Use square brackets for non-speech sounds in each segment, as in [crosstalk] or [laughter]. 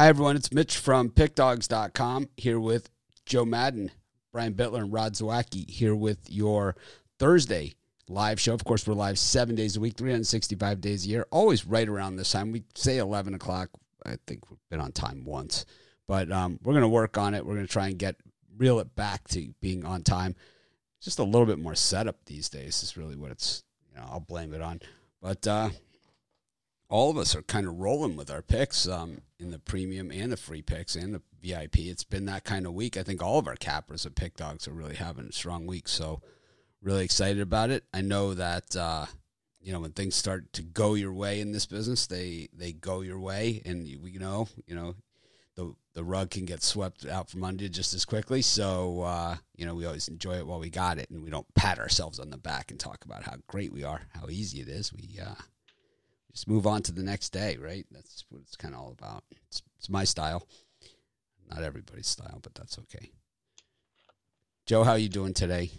Hi, everyone. It's Mitch from PickDogs.com here with Joe Madden, Brian Bitler, and Rod Zawacki here with your Thursday live show. Of course, we're live seven days a week, 365 days a year, always right around this time. We say 11 o'clock. I think we've been on time once, but um, we're going to work on it. We're going to try and get reel it back to being on time. Just a little bit more setup these days is really what it's, you know, I'll blame it on. But uh, all of us are kind of rolling with our picks um, in the premium and the free picks and the VIP. It's been that kind of week. I think all of our cappers and pick dogs are really having a strong week. So, really excited about it. I know that uh, you know when things start to go your way in this business, they they go your way, and you, you know you know the the rug can get swept out from under you just as quickly. So uh, you know we always enjoy it while we got it, and we don't pat ourselves on the back and talk about how great we are, how easy it is. We uh, just move on to the next day, right? That's what it's kind of all about. It's, it's my style, not everybody's style, but that's okay. Joe, how are you doing today?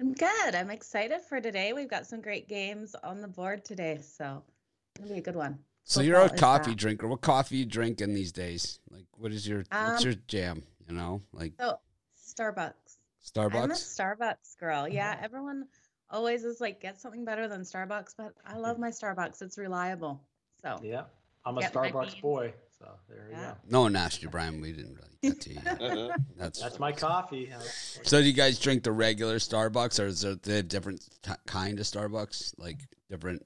I'm good. I'm excited for today. We've got some great games on the board today, so it'll be a good one. So you're a coffee drinker. What coffee you drinking these days? Like, what is your um, what's your jam? You know, like so Starbucks. Starbucks. I'm a Starbucks girl. Yeah, everyone always is like get something better than Starbucks, but I love hmm. my Starbucks. It's reliable. So yeah, I'm a Starbucks boy. So there yeah. go. No one asked you, Brian. We didn't really get to you. [laughs] That's that's my coffee. So do you guys drink the regular Starbucks, or is there they different t- kind of Starbucks, like different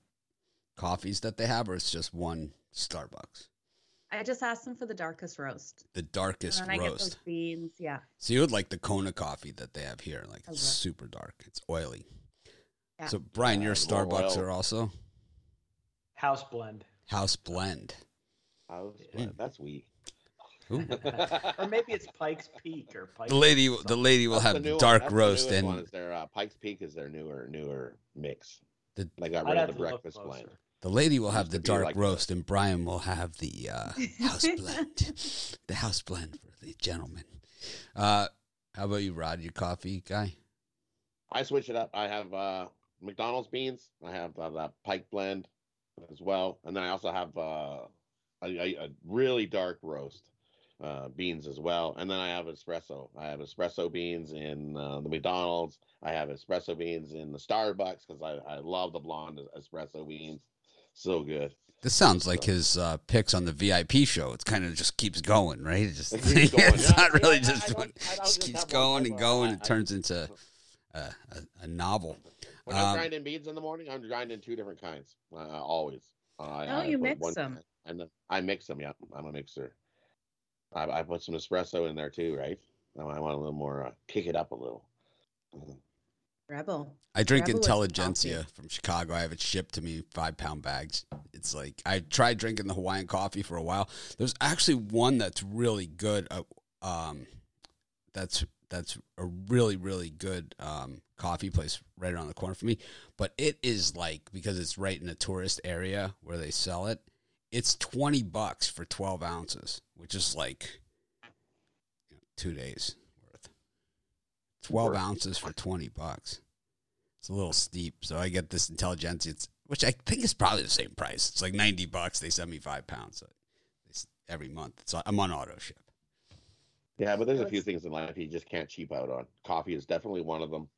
coffees that they have, or it's just one Starbucks? I just asked them for the darkest roast. The darkest and then I roast. Get those beans, yeah. So you would like the Kona coffee that they have here, like it's super dark. It's oily. Yeah. So Brian, your Starbucks are also house blend. House blend. House blend. That's we. [laughs] or maybe it's Pikes Peak or Pikes the lady. Peak. The lady will That's have dark roast the and one is their uh, Pikes Peak is their newer newer mix. The, they got rid of the breakfast blend. The lady will have the dark like roast, that. and Brian will have the uh, house blend. [laughs] the house blend for the gentleman. Uh, how about you, Rod? Your coffee guy? I switch it up. I have uh, McDonald's beans. I have uh, that Pike blend as well, and then I also have uh, a, a, really dark roast uh, beans as well, and then I have espresso. I have espresso beans in uh, the McDonald's. I have espresso beans in the Starbucks because I, I love the blonde espresso beans. So good. This sounds like his uh, picks on the VIP show. It kind of just keeps going, right? It just it [laughs] it's yeah, not really yeah, just, just keeps going and going. It turns into a, a, a novel. When um, I'm grinding beans in the morning, I'm grinding two different kinds. Uh, always. Uh, oh, I you mix one, them. And I mix them. Yeah, I'm a mixer. I, I, put some espresso in there too, right? I want a little more, uh, kick it up a little. Mm-hmm. Rebel. I drink Rebel Intelligentsia from Chicago. I have it shipped to me five pound bags. It's like I tried drinking the Hawaiian coffee for a while. There's actually one that's really good. Uh, um, that's that's a really really good um, coffee place right around the corner for me. But it is like because it's right in a tourist area where they sell it. It's twenty bucks for twelve ounces, which is like you know, two days worth. Twelve worth. ounces for twenty bucks. It's a little steep, so I get this Intelligentsia. It's which I think is probably the same price. It's like ninety bucks. They send me five pounds every month. So I'm on auto ship. Yeah, but there's a few things in life you just can't cheap out on. Coffee is definitely one of them.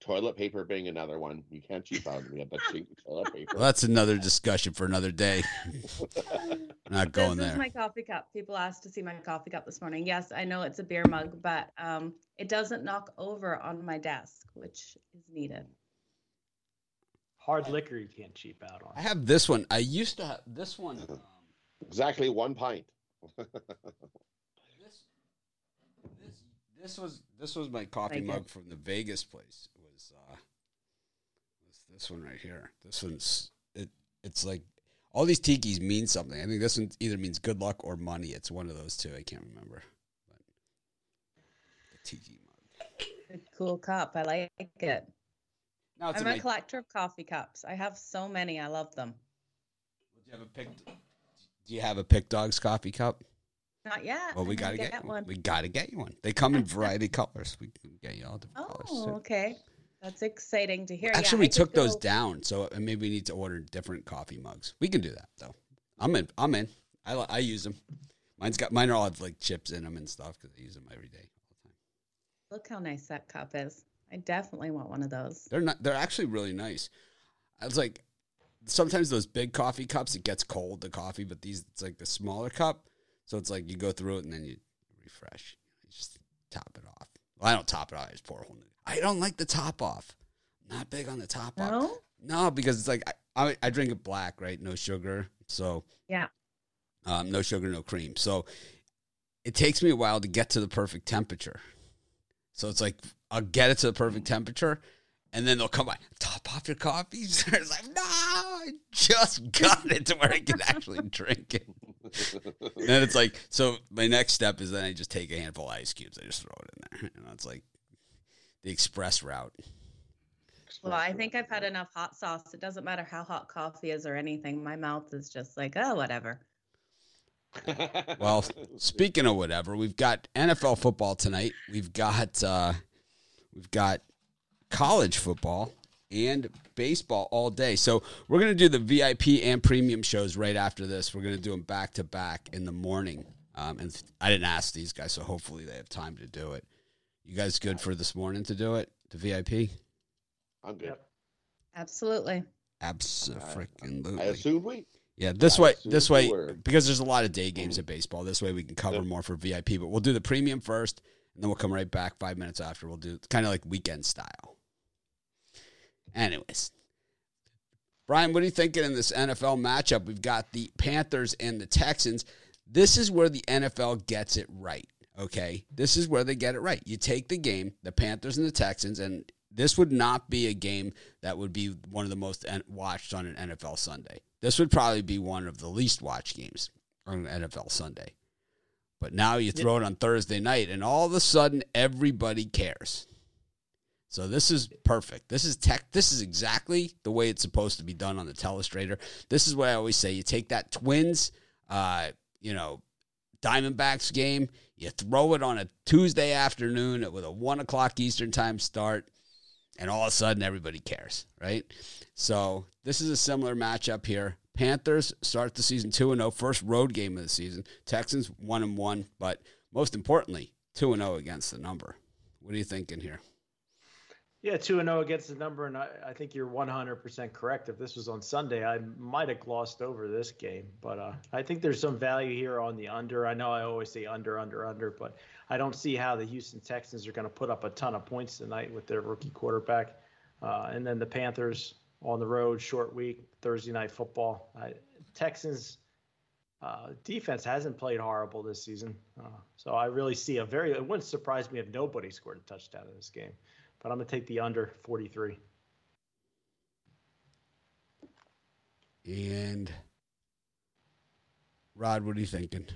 Toilet paper being another one. You can't cheap out on that cheap [laughs] toilet paper. Well, that's another discussion for another day. [laughs] Not going this there. This is my coffee cup. People asked to see my coffee cup this morning. Yes, I know it's a beer mug, but um, it doesn't knock over on my desk, which is needed. Hard liquor you can't cheap out on. I have this one. I used to have this one. [laughs] Um, exactly one pint. This was this was my coffee mug from the Vegas place. It was uh, was this one right here. This one's it. It's like all these tikis mean something. I think this one either means good luck or money. It's one of those two. I can't remember. But the tiki mug. Good, cool cup. I like it. No, I'm a my... collector of coffee cups. I have so many. I love them. Do you have a pick? Do you have a Pick Dogs coffee cup? Not yet. Well, we got to get, get one. We got to get you one. They come in [laughs] variety colors. We can get you all different oh, colors. Oh, okay. That's exciting to hear. Actually, yeah, we took those down, so maybe we need to order different coffee mugs. We can do that though. I'm in. I'm in. I I use them. Mine's got mine are all have like chips in them and stuff because I use them every day. all the time. Look how nice that cup is. I definitely want one of those. They're not. They're actually really nice. I was like, sometimes those big coffee cups it gets cold the coffee, but these it's like the smaller cup, so it's like you go through it and then you refresh. You just top it off. Well, I don't top it off. I just pour a whole new. I don't like the top off. Not big on the top off. No? No, because it's like I, I, I drink it black, right? No sugar. So Yeah. um, no sugar, no cream. So it takes me a while to get to the perfect temperature. So it's like I'll get it to the perfect temperature, and then they'll come by, top off your coffee. [laughs] it's like, no, I just got it to where I can actually [laughs] drink it. Then it's like, so my next step is then I just take a handful of ice cubes. I just throw it in there. You know, it's like the express route. Well, I think I've had enough hot sauce. It doesn't matter how hot coffee is or anything. My mouth is just like, oh, whatever. [laughs] Well, speaking of whatever, we've got NFL football tonight. We've got uh, we've got college football and baseball all day. So we're gonna do the VIP and premium shows right after this. We're gonna do them back to back in the morning. Um, and I didn't ask these guys, so hopefully they have time to do it. You guys good for this morning to do it? The VIP? I'm good. Yep. Absolutely. Absolutely. I assume we. Yeah, this I way, this way, were. because there's a lot of day games at baseball. This way, we can cover Yep. more for VIP. But we'll do the premium first, and then we'll come right back five minutes after. We'll do kind of like weekend style. Anyways, Brian, what are you thinking in this NFL matchup? We've got the Panthers and the Texans. This is where the NFL gets it right. Okay, this is where they get it right. You take the game, the Panthers and the Texans, and this would not be a game that would be one of the most watched on an NFL Sunday. This would probably be one of the least watched games on an NFL Sunday. But now you throw it on Thursday night, and all of a sudden everybody cares. So this is perfect. This is tech. This is exactly the way it's supposed to be done on the telestrator. This is what I always say. You take that Twins, uh, you know, Diamondbacks game. You throw it on a Tuesday afternoon with a one o'clock Eastern time start, and all of a sudden everybody cares, right? So this is a similar matchup here. Panthers start the season two and zero, first road game of the season. Texans one and one, but most importantly, two and zero against the number. What are you thinking here? Yeah, two and zero against the number, and I, I think you're 100 percent correct. If this was on Sunday, I might have glossed over this game, but uh, I think there's some value here on the under. I know I always say under, under, under, but I don't see how the Houston Texans are going to put up a ton of points tonight with their rookie quarterback, uh, and then the Panthers on the road, short week, Thursday night football. Texans. Uh, defense hasn't played horrible this season, uh, so I really see a very. It wouldn't surprise me if nobody scored a touchdown in this game but I'm going to take the under 43. And Rod, what are you thinking?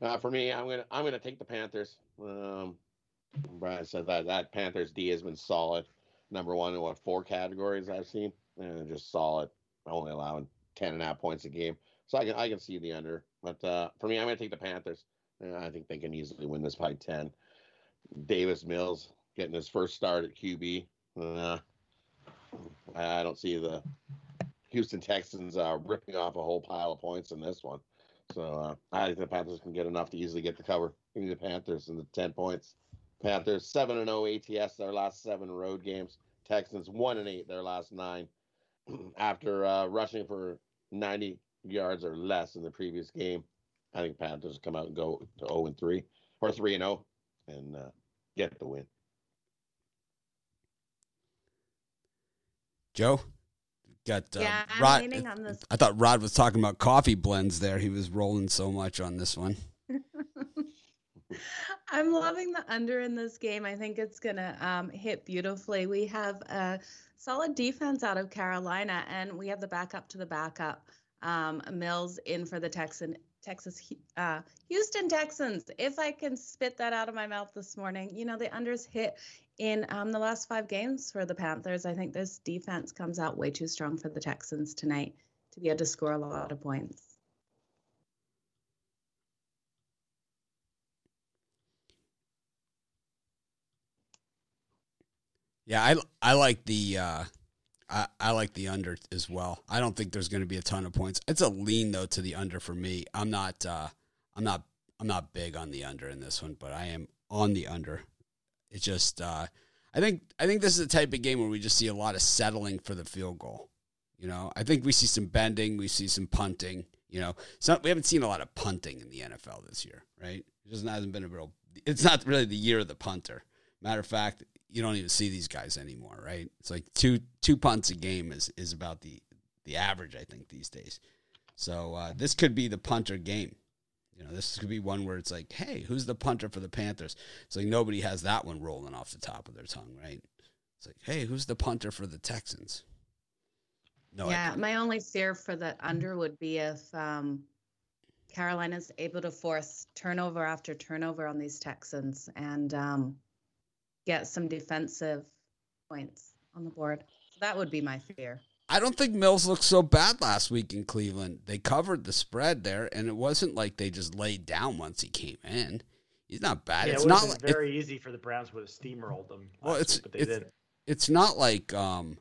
Uh, for me, I'm gonna I'm gonna take the Panthers. Um, Brian said that that Panthers D has been solid. Number one in what four categories I've seen, and just solid. Only allowing ten and a half points a game, so I can I can see the under. But uh, for me, I'm gonna take the Panthers. Uh, I think they can easily win this by ten. Davis Mills getting his first start at QB. Uh, I don't see the Houston Texans uh, ripping off a whole pile of points in this one. So uh, I think the Panthers can get enough to easily get the cover. Give me the Panthers and the ten points. Panthers seven and zero ATS their last seven road games. Texans one and eight their last nine. [clears throat] After uh, rushing for ninety yards or less in the previous game, I think Panthers come out and go to zero and three or three and zero and uh, get the win. Joe? Got uh, yeah, I'm Rod. leaning on this. I thought Rod was talking about coffee blends there. He was rolling so much on this one. [laughs] I'm loving the under in this game. I think it's going to um, hit beautifully. We have a solid defense out of Carolina, and we have the backup to the backup. Um, Mills in for the Texan, Texas, uh, Houston Texans. If I can spit that out of my mouth this morning, you know, the unders hit in um, the last five games for the Panthers. I think this defense comes out way too strong for the Texans tonight to be able to score a lot of points. Yeah, I I like the uh, I I like the under as well. I don't think there's going to be a ton of points. It's a lean though to the under for me. I'm not uh, I'm not I'm not big on the under in this one, but I am on the under. It's just uh, I think I think this is the type of game where we just see a lot of settling for the field goal. You know, I think we see some bending, we see some punting. You know, so we haven't seen a lot of punting in the NFL this year, right? It just hasn't been a real. It's not really the year of the punter. Matter of fact, you don't even see these guys anymore, right? It's like two two punts a game is is about the the average, I think, these days. So uh, this could be the punter game. You know, this could be one where it's like, hey, who's the punter for the Panthers? It's like nobody has that one rolling off the top of their tongue, right? It's like, hey, who's the punter for the Texans? No. Yeah, my only fear for the under would be if um, Carolina's able to force turnover after turnover on these Texans and um, get some defensive points on the board. So that would be my fear. I don't think Mills looked so bad last week in Cleveland. They covered the spread there, and it wasn't like they just laid down once he came in. He's not bad. Yeah, it's it not like, very it, easy for the Browns would have steamrolled them. Well, it's week, it's, it's not like um,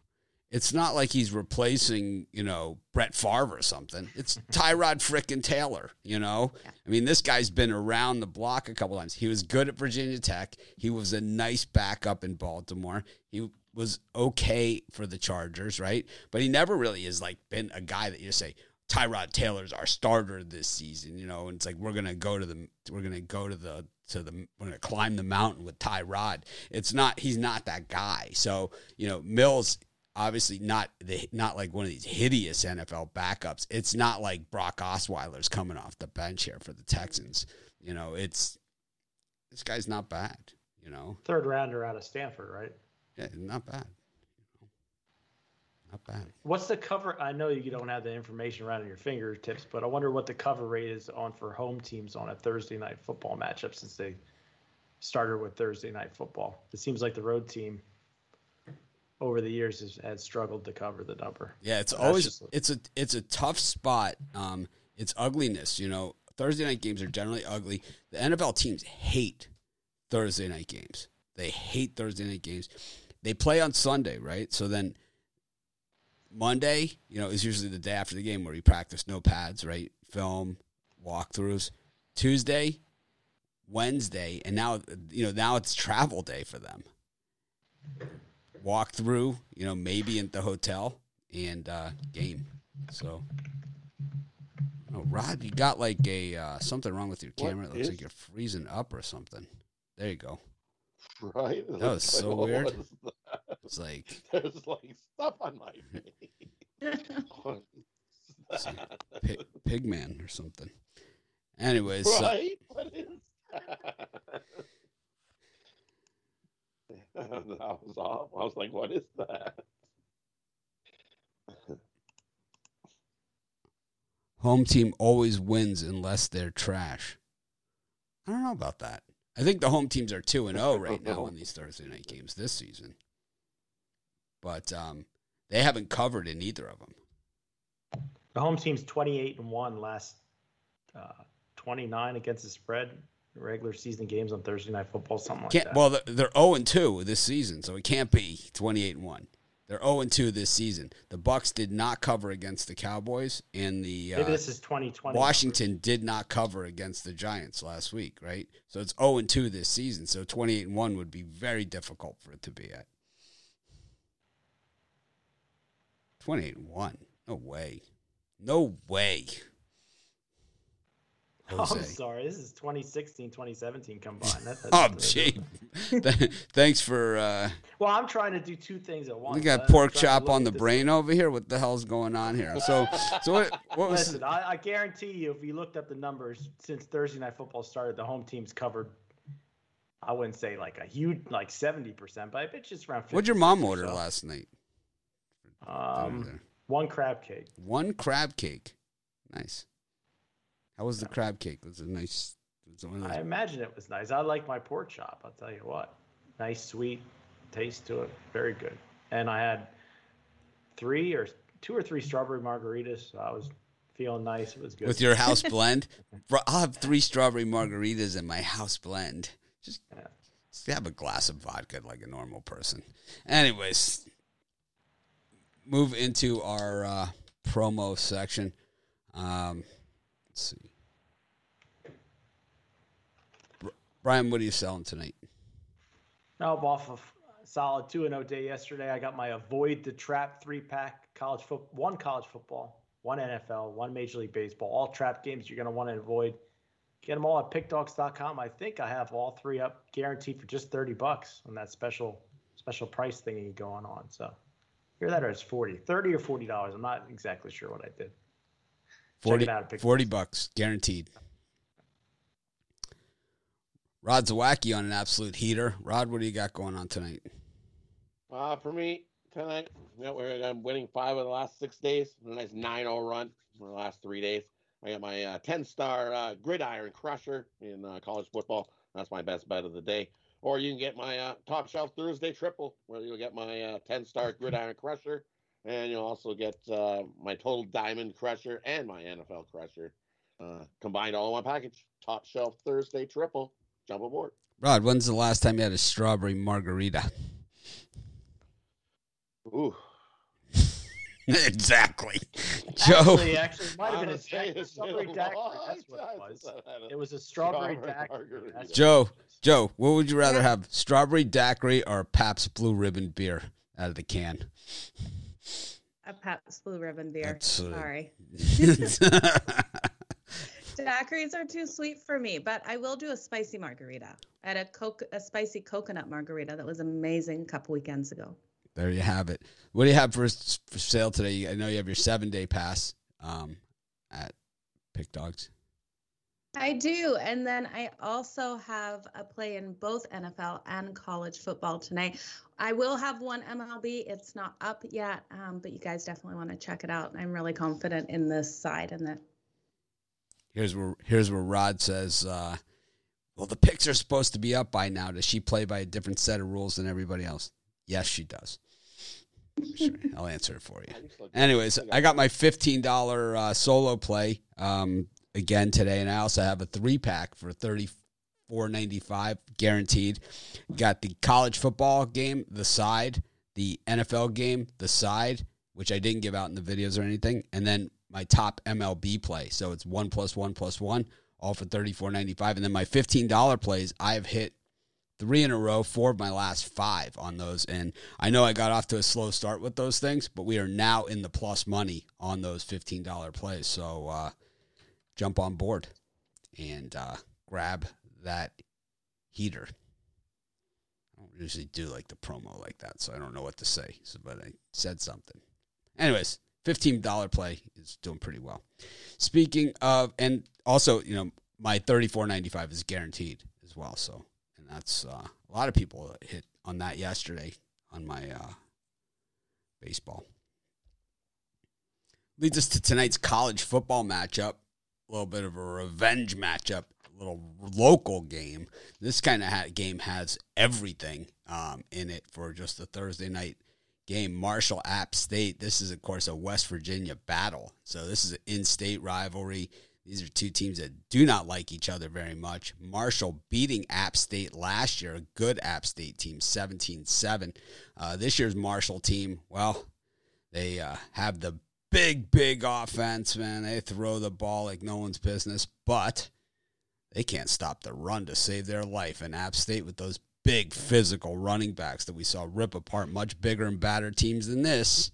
it's not like he's replacing you know Brett Favre or something. It's [laughs] Tyrod frickin' Taylor. You know, yeah. I mean, this guy's been around the block a couple times. He was good at Virginia Tech. He was a nice backup in Baltimore. He was okay for the Chargers, right? But he never really has like been a guy that you say Tyrod Taylor's our starter this season, you know, and it's like we're gonna go to the we're gonna go to the to the we're gonna climb the mountain with Tyrod. It's not he's not that guy. So you know Mills obviously not the not like one of these hideous NFL backups. It's not like Brock Osweiler's coming off the bench here for the Texans. You know, it's this guy's not bad. You know, third rounder out of Stanford, right? Yeah, not bad. Not bad. What's the cover? I know you don't have the information right on your fingertips, but I wonder what the cover rate is on for home teams on a Thursday night football matchup since they started with Thursday night football. It seems like the road team over the years has, has struggled to cover the number. Yeah, it's always just, it's a it's a tough spot. Um, it's ugliness. You know, Thursday night games are generally ugly. The NFL teams hate Thursday night games. They hate Thursday night games they play on Sunday, right? So then Monday, you know, is usually the day after the game where you practice no pads, right? Film, walkthroughs. Tuesday, Wednesday, and now you know now it's travel day for them. Walk through, you know, maybe in the hotel and uh, game. So, oh, Rod, you got like a uh, something wrong with your camera. What it looks is? like you're freezing up or something. There you go. Right? That was so like, weird. It's like there's like stuff on my [laughs] face. [laughs] Pig, Pigman or something. Anyways, right? So, what is that? I was. I was like, "What is that?" Home team always wins unless they're trash. I don't know about that. I think the home teams are two and zero oh [laughs] right now in these Thursday night games this season but um, they haven't covered in either of them. The home team's 28 and 1 last uh, 29 against the spread regular season games on Thursday night football something like can't, that. Well, they're 0 and 2 this season, so it can't be 28 and 1. They're 0 and 2 this season. The Bucs did not cover against the Cowboys and the uh, this is 2020. Washington did not cover against the Giants last week, right? So it's 0 and 2 this season. So 28 and 1 would be very difficult for it to be at. 28 and 1. No way. No way. [laughs] Jose. Oh, I'm sorry. This is 2016, 2017 combined. That, [laughs] oh, gee. [laughs] Thanks for. Uh, well, I'm trying to do two things at once. We got pork chop on the brain over here. What the hell's going on here? So, so what, what was? Listen, I, I guarantee you, if you looked up the numbers since Thursday Night Football started, the home teams covered. I wouldn't say like a huge, like 70%, but it's just around. What'd your mom order so. last night? Um, one crab cake. One crab cake. Nice. How was the crab cake? Was it nice? Was it I imagine it was nice. I like my pork chop. I'll tell you what. Nice, sweet taste to it. Very good. And I had three or two or three strawberry margaritas. So I was feeling nice. It was good. With your house [laughs] blend? I'll have three strawberry margaritas in my house blend. Just yeah. have a glass of vodka like a normal person. Anyways, move into our uh, promo section. Um, let's see. Brian, what are you selling tonight? Now, off of solid 2 0 day yesterday, I got my Avoid the Trap three pack college football, one college football, one NFL, one Major League Baseball, all trap games you're going to want to avoid. Get them all at pickdogs.com. I think I have all three up guaranteed for just 30 bucks on that special special price thingy going on. So hear that is 40, 30 or $40. I'm not exactly sure what I did. 40, 40 bucks guaranteed. Rod Zawacki on an absolute heater. Rod, what do you got going on tonight? Uh, for me, tonight, you know, I'm winning five of the last six days. A nice 9 0 run for the last three days. I got my uh, 10 star uh, gridiron crusher in uh, college football. That's my best bet of the day. Or you can get my uh, top shelf Thursday triple, where you'll get my 10 uh, star [laughs] gridiron crusher. And you'll also get uh, my total diamond crusher and my NFL crusher combined all in one package. Top shelf Thursday triple. Jump aboard. Rod, when's the last time you had a strawberry margarita? Ooh. [laughs] exactly. Joe. Actually, actually, it might have been a strawberry daiquiri. That's what it was. It was a strawberry, daiquiri. Joe, Joe, what would you rather have, strawberry daiquiri or Pabst Blue Ribbon beer out of the can? A Pabst Blue Ribbon beer. That's, uh, Sorry. [laughs] Daiquiris are too sweet for me, but I will do a spicy margarita. I had a coke, a spicy coconut margarita that was amazing a couple weekends ago. There you have it. What do you have for, for sale today? I know you have your seven day pass um, at Pick Dogs. I do. And then I also have a play in both NFL and college football tonight. I will have one MLB. It's not up yet, um, but you guys definitely want to check it out. I'm really confident in this side and that Here's where here's where Rod says, uh, "Well, the picks are supposed to be up by now. Does she play by a different set of rules than everybody else?" Yes, she does. [laughs] Sure, I'll answer it for you. [laughs] Anyways, I got my fifteen dollar uh, solo play um, again today, and I also have a three pack for thirty four ninety five guaranteed. Got the college football game, the side, the NFL game, the side, which I didn't give out in the videos or anything, and then my top MLB play. So it's one plus one plus one, all for thirty four ninety five. And then my fifteen dollar plays, I have hit three in a row, four of my last five on those. And I know I got off to a slow start with those things, but we are now in the plus money on those fifteen dollar plays. So uh, jump on board and uh, grab that heater. I don't usually do like the promo like that, so I don't know what to say. So, but I said something. Anyways, $15 play is doing pretty well. Speaking of, and also, you know, my 34.95 is guaranteed as well. So, and that's uh, a lot of people hit on that yesterday on my uh, baseball. Leads us to tonight's college football matchup. A little bit of a revenge matchup, a little local game. This kind of ha- game has everything um, in it for just a Thursday night game, Marshall App State. This is, of course, a West Virginia battle. So this is an in state rivalry. These are two teams that do not like each other very much. Marshall beating App State last year, a good App State team, 17 7. Uh, this year's Marshall team, well, they uh, have the big, big offense, man. They throw the ball like no one's business, but they can't stop the run to save their life. And App State, with those big physical running backs that we saw rip apart much bigger and badder teams than this.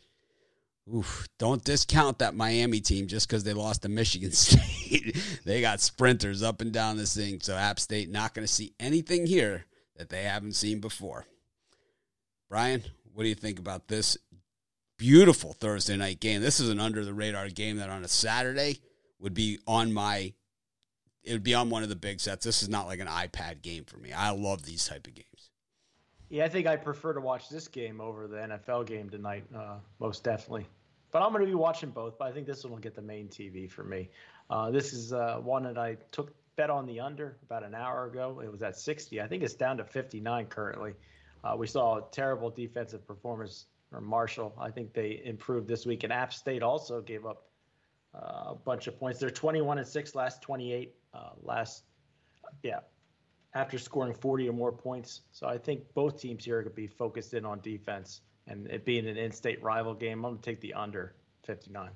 Oof, don't discount that Miami team just because they lost to Michigan [laughs] State. they got sprinters up and down this thing. So App State not going to see anything here that they haven't seen before. Brian, what do you think about this beautiful Thursday night game? This is an under the radar game that on a Saturday would be on my it would be on one of the big sets. This is not like an iPad game for me. I love these type of games. Yeah, I think I prefer to watch this game over the NFL game tonight, uh, most definitely. But I'm going to be watching both. But I think this one will get the main TV for me. Uh, this is uh, one that I took bet on the under about an hour ago. It was at 60. I think it's down to 59 currently. Uh, we saw a terrible defensive performance from Marshall. I think they improved this week, and App State also gave up uh, a bunch of points. They're 21 and six last 28 uh, last, yeah, after scoring 40 or more points. So I think both teams here could be focused in on defense. And it being an in state rival game, I'm going to take the under 59.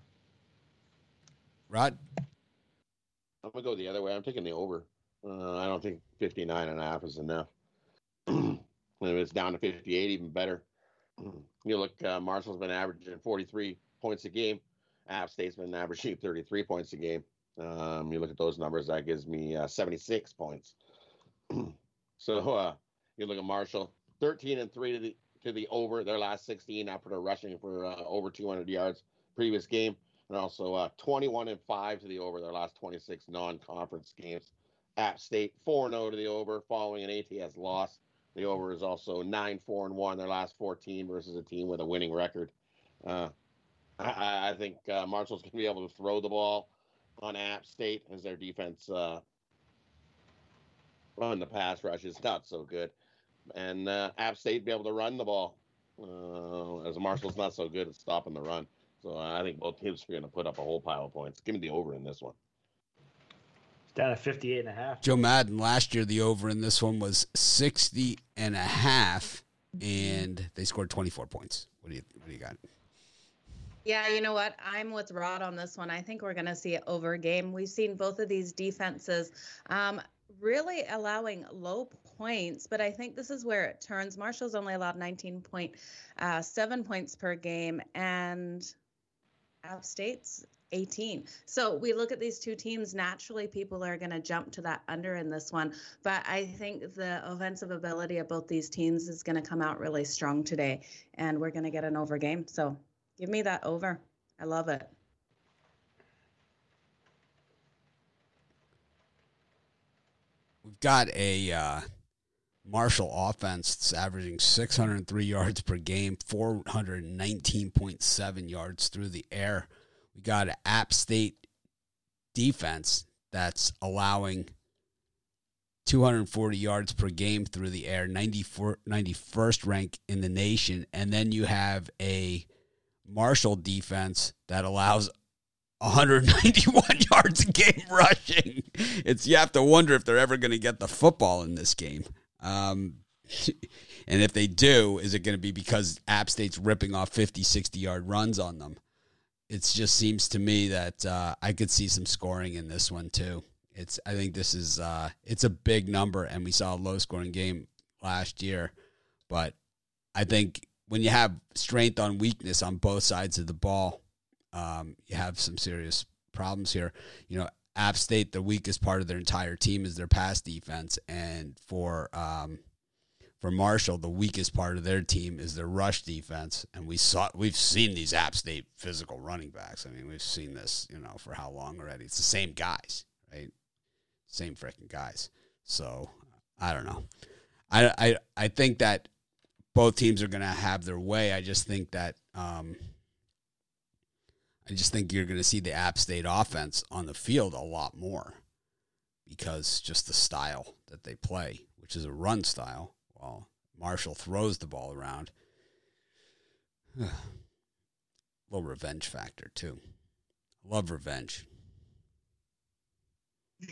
Rod? I'm going to go the other way. I'm taking the over. Uh, I don't think 59 and a half is enough. [clears throat] if it's down to 58, even better. You look, uh, Marshall's been averaging 43 points a game. App State's been averaging 33 points a game. Um, you look at those numbers, that gives me uh, 76 points. [clears throat] so uh, you look at Marshall, 13 and three to the to the over their last 16 after rushing for uh, over 200 yards previous game, and also uh, 21 and five to the over their last 26 non-conference games. App State 4 0 to the over following an ATS loss. The over is also 9 4 and 1 their last 14 versus a team with a winning record. Uh, I, I, think uh, Marshall's going to be able to throw the ball on App State as their defense uh, on the pass rush is not so good. And uh, App State be able to run the ball uh, as Marshall's not so good at stopping the run. So I think both teams are going to put up a whole pile of points. Give me the over in this one. Down at 58 and a half. Joe Madden, last year the over in this one was 60 and a half, and they scored 24 points. What do you, what do you got? Yeah, you know what? I'm with Rod on this one. I think we're going to see it over game. We've seen both of these defenses um, really allowing low points, but I think this is where it turns. Marshall's only allowed 19.7 uh, points per game, and App State's 18. So we look at these two teams. Naturally, people are going to jump to that under in this one. But I think the offensive ability of both these teams is going to come out really strong today, and we're going to get an over game. So give me that over. I love it. We've got a uh, Marshall offense that's averaging 603 yards per game, 419.7 yards through the air. We got an App State defense that's allowing 240 yards per game through the air, 94, 91st rank in the nation. And then you have a Marshall defense that allows 191 [laughs] yards a game rushing. It's you have to wonder if they're ever going to get the football in this game. Um, [laughs] and if they do, is it going to be because App State's ripping off 50, 60 yard runs on them? It just seems to me that uh, I could see some scoring in this one too. It's I think this is uh, it's a big number, and we saw a low scoring game last year, but I think when you have strength on weakness on both sides of the ball, um, you have some serious problems here. You know, App State, the weakest part of their entire team is their pass defense, and for um, for Marshall, the weakest part of their team is their rush defense, and we saw we've seen these App State physical running backs. I mean, we've seen this, you know, for how long already? It's the same guys, right? Same freaking guys. So I don't know. I I I think that both teams are going to have their way. I just think that um, I just think you're going to see the App State offense on the field a lot more because just the style that they play, which is a run style while Marshall throws the ball around. a [sighs] little revenge factor too. Love revenge. [laughs]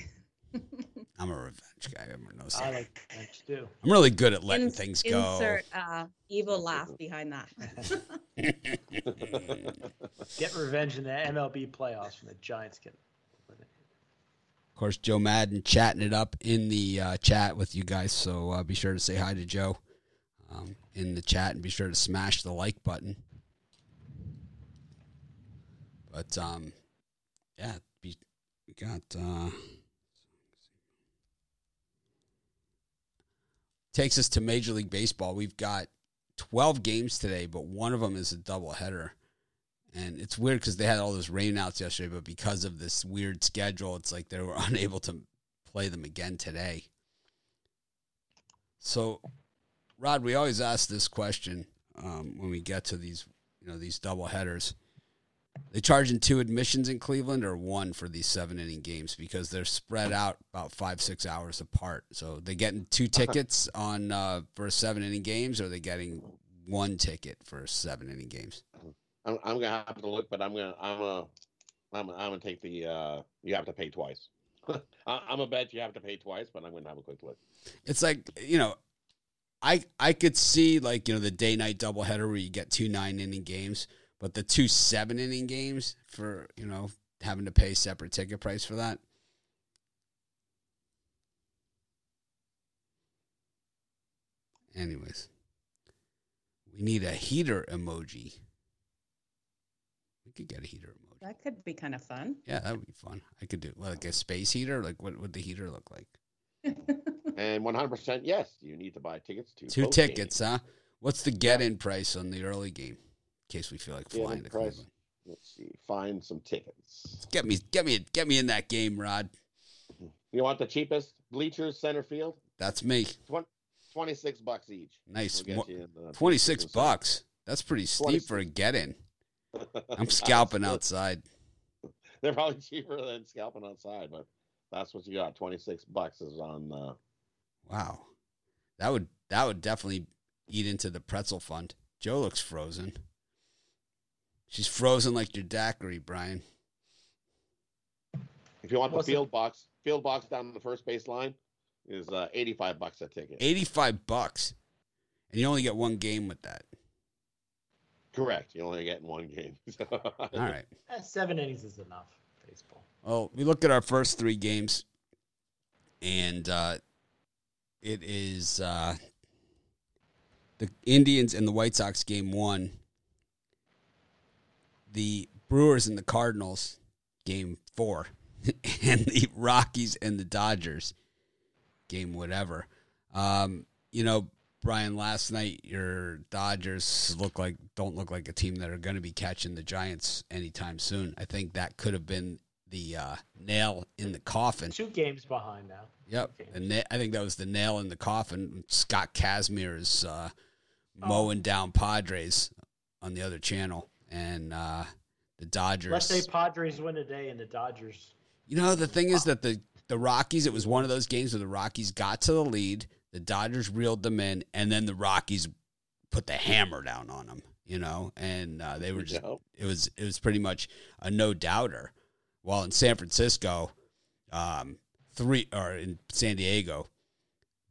I'm a revenge guy. Everyone knows that. I like revenge too. I'm really good at letting In- things go. Insert uh, evil laugh [laughs] behind that. [laughs] Get revenge in the MLB playoffs when the Giants get. Of course, Joe Madden chatting it up in the uh, chat with you guys. So uh, be sure to say hi to Joe um, in the chat and be sure to smash the like button. But um, yeah, be, we got uh, takes us to Major League Baseball. We've got 12 games today, but one of them is a doubleheader. And it's weird because they had all those rainouts yesterday, but because of this weird schedule, it's like they were [laughs] unable to play them again today. So, Rod, we always ask this question um, when we get to these, you know, these double headers. They charging two admissions in Cleveland or one for these seven inning games because they're spread out about five six hours apart. So they getting two tickets on uh, for seven inning games, or they getting one ticket for seven inning games. I'm, I'm gonna have to look, but I'm gonna I'm a I'm I'm gonna take the uh, you have to pay twice. [laughs] I'm a bet you have to pay twice, but I'm gonna have a quick look. It's like you know, I I could see like you know the day night doubleheader where you get two nine inning games, but the two seven inning games for you know having to pay separate ticket price for that. Anyways, we need a heater emoji. We could get a heater emoji. That could be kind of fun. Yeah, that would be fun. I could do like a space heater. Like, what would the heater look like? [laughs] And 100% yes, you need to buy tickets to Two both games. tickets, huh? What's the get-in price on the early game? In case we feel like Get-in flying to price. Cleveland. Let's see. Find some tickets. Get me, get me, get me in that game, Rod. Mm-hmm. You want the cheapest bleachers center field? That's me. Twen- 26 bucks each. Nice. We'll Mo- you in the Twenty-six bucks. That's pretty steep for a get-in. center. I'm [laughs] scalping outside. [laughs] They're probably cheaper than scalping outside, but that's what you got. 26 bucks is on uh, Wow, that would that would definitely eat into the pretzel fund. Joe looks frozen. She's frozen like your daiquiri, Brian. If you want the What's it- field box, field box down the first base line is uh, 85 bucks a ticket. Eighty-five bucks, and you only get one game with that. Correct. You only get in one game. [laughs] All right. Eh, Seven innings is enough. Baseball. Well, we look at our first three games, and uh, it is uh, the Indians and the White Sox game one, the Brewers and the Cardinals game four, [laughs] and the Rockies and the Dodgers game whatever. Um, you know, Brian, last night your Dodgers look like don't look like a team that are going to be catching the Giants anytime soon. I think that could have been the uh, nail in the coffin. Two games behind now. Yep, the na- I think that was the nail in the coffin. Scott Kazmir is uh, Oh. mowing down Padres on the other channel, and uh, the Dodgers. Let's say Padres win today and the Dodgers. You know, the thing is that the the Rockies. It was one of those games where the Rockies got to the lead, the Dodgers reeled them in, and then the Rockies put the hammer down on them. You know, and uh, they were just Yep. it was it was pretty much a no doubter. While in San Francisco, um, three or in San Diego,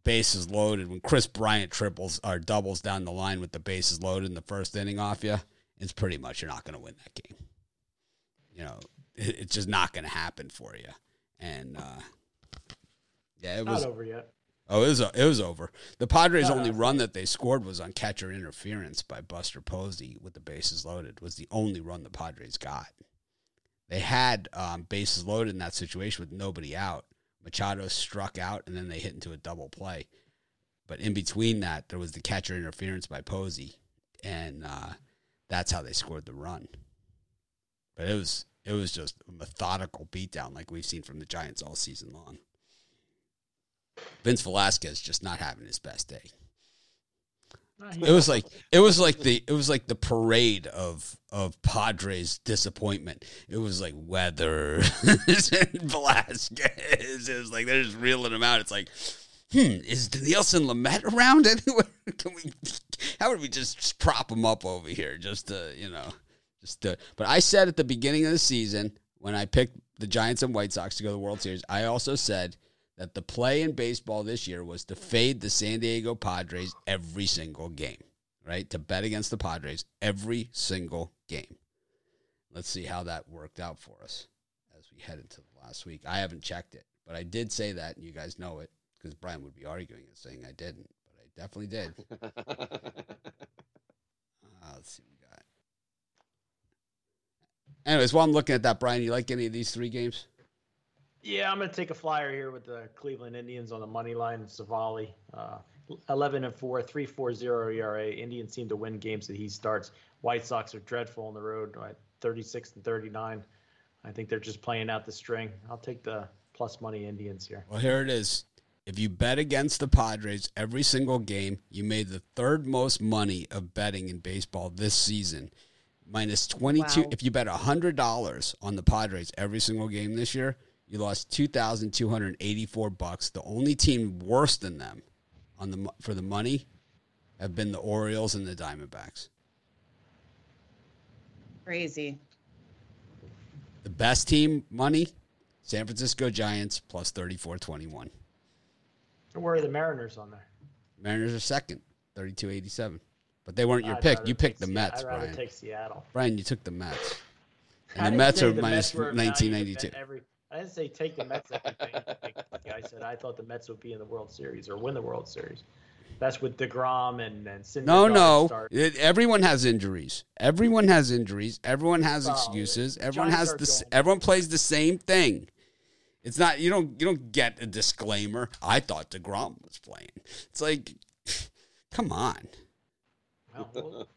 bases loaded when Kris Bryant triples or doubles down the line with the bases loaded in the first inning off you, it's pretty much you're not going to win that game. You know, it, it's just not going to happen for you. And uh, yeah, it was Not over yet. Oh, it was it was over. The Padres' no, only run that they scored was on catcher interference by Buster Posey with the bases loaded. Was the only run the Padres got. They had um, bases loaded in that situation with nobody out. Machado struck out, and then they hit into a double play. But in between that, there was the catcher interference by Posey, and uh, that's how they scored the run. But it was it was just a methodical beatdown like we've seen from the Giants all season long. Vince Velasquez just not having his best day. It was like it was like the it was like the parade of of Padres disappointment. It was like weather [laughs] and Velasquez. It was like they're just reeling him out. It's like, hmm, is Dinelson Lamet around anywhere? [laughs] Can we? How would we just, just prop him up over here? Just to you know, just to. But I said at the beginning of the season when I picked the Giants and White Sox to go to the World Series, I also said that the play in baseball this year was to fade the San Diego Padres every single game, right? To bet against the Padres every single game. Let's see how that worked out for us as we head into the last week. I haven't checked it, but I did say that, and you guys know it because Brian would be arguing and saying I didn't, but I definitely did. [laughs] Uh, let's see what we got. Anyways, while I'm looking at that, Brian, you like any of these three games? Yeah, I'm going to take a flyer here with the Cleveland Indians on the money line. Civale, uh, 11 and 4, 3.40 ERA. Indians seem to win games that he starts. White Sox are dreadful on the road, right? 36 and 39. I think they're just playing out the string. I'll take the plus money Indians here. Well, here it is. If you bet against the Padres every single game, you made the third most money of betting in baseball this season. Minus 22. Wow. If you bet $100 on the Padres every single game this year, you lost 2284 bucks. The only team worse than them on the for the money have been the Orioles and the Diamondbacks. Crazy. The best team money, San Francisco Giants plus 3421. Where are the Mariners on there? Mariners are second, 3287. But they weren't your I'd pick. You picked take the Se- Mets, I'd rather Brian. take Seattle. Brian, you took the Mets. I And the Mets are the minus Mets were a value to 1992. Every, I didn't say take the Mets everything. Like, like I said, I thought the Mets would be in the World Series or win the World Series. That's with Degrom and and No, no. It, everyone has injuries. Everyone has injuries. Everyone has oh, excuses. the Everyone has this. Everyone plays the same thing. It's not you don't you don't get a disclaimer. I thought Degrom was playing. It's like, [sighs] come on. Well, well,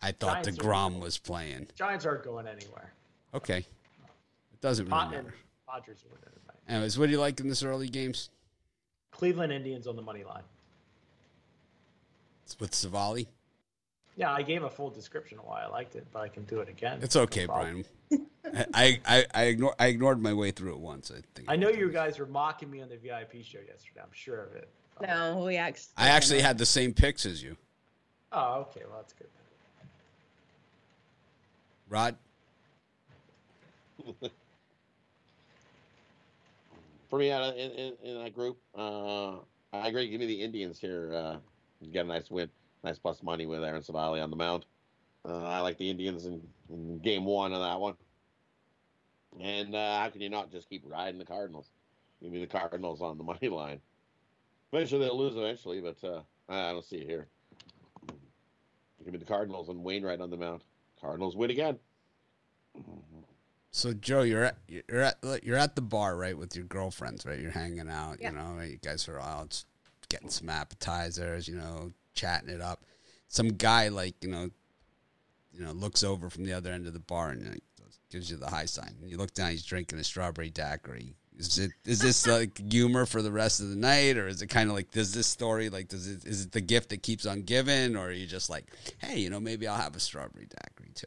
I thought Giants Degrom was playing. Giants aren't going anywhere. Okay, it doesn't really Pot and matter. Padres are winning. Anyways, what do you like in this early games? Cleveland Indians on the money line. It's with Civale. Yeah, I gave a full description of why I liked it, but I can do it again. It's okay, Brian. I, I, I, ignore, I ignored my way through it once. I think. I know you guys were mocking me on the VIP show yesterday. I'm sure of it. No, we actually. I actually had the same picks as you, Oh, okay. Well, that's good. Rod. [laughs] For me, uh, in, in, in that group, uh, I agree. Give me the Indians here. Uh, get a nice win, nice plus money with Aaron Civale on the mound. Uh, I like the Indians in, in game one of that one. And uh, how can you not just keep riding the Cardinals? Give me the Cardinals on the [laughs] money line. Eventually they'll lose eventually, but uh, I don't see it here. Give me the Cardinals and Wainwright on the mound. Cardinals win again. So Joe, you're at you're at you're at the bar, right, with your girlfriends, right? You're hanging out, Yeah. you know. You guys are out getting some appetizers, you know, chatting it up. Some guy, like you know, you know, looks over from the other end of the bar and like, gives you the high sign. And you look down, he's drinking a strawberry daiquiri. Is it is this [laughs] like humor for the rest of the night, or is it kind of like does this story like does it is it the gift that keeps on giving, or are you just like, hey, you know, maybe I'll have a strawberry daiquiri too?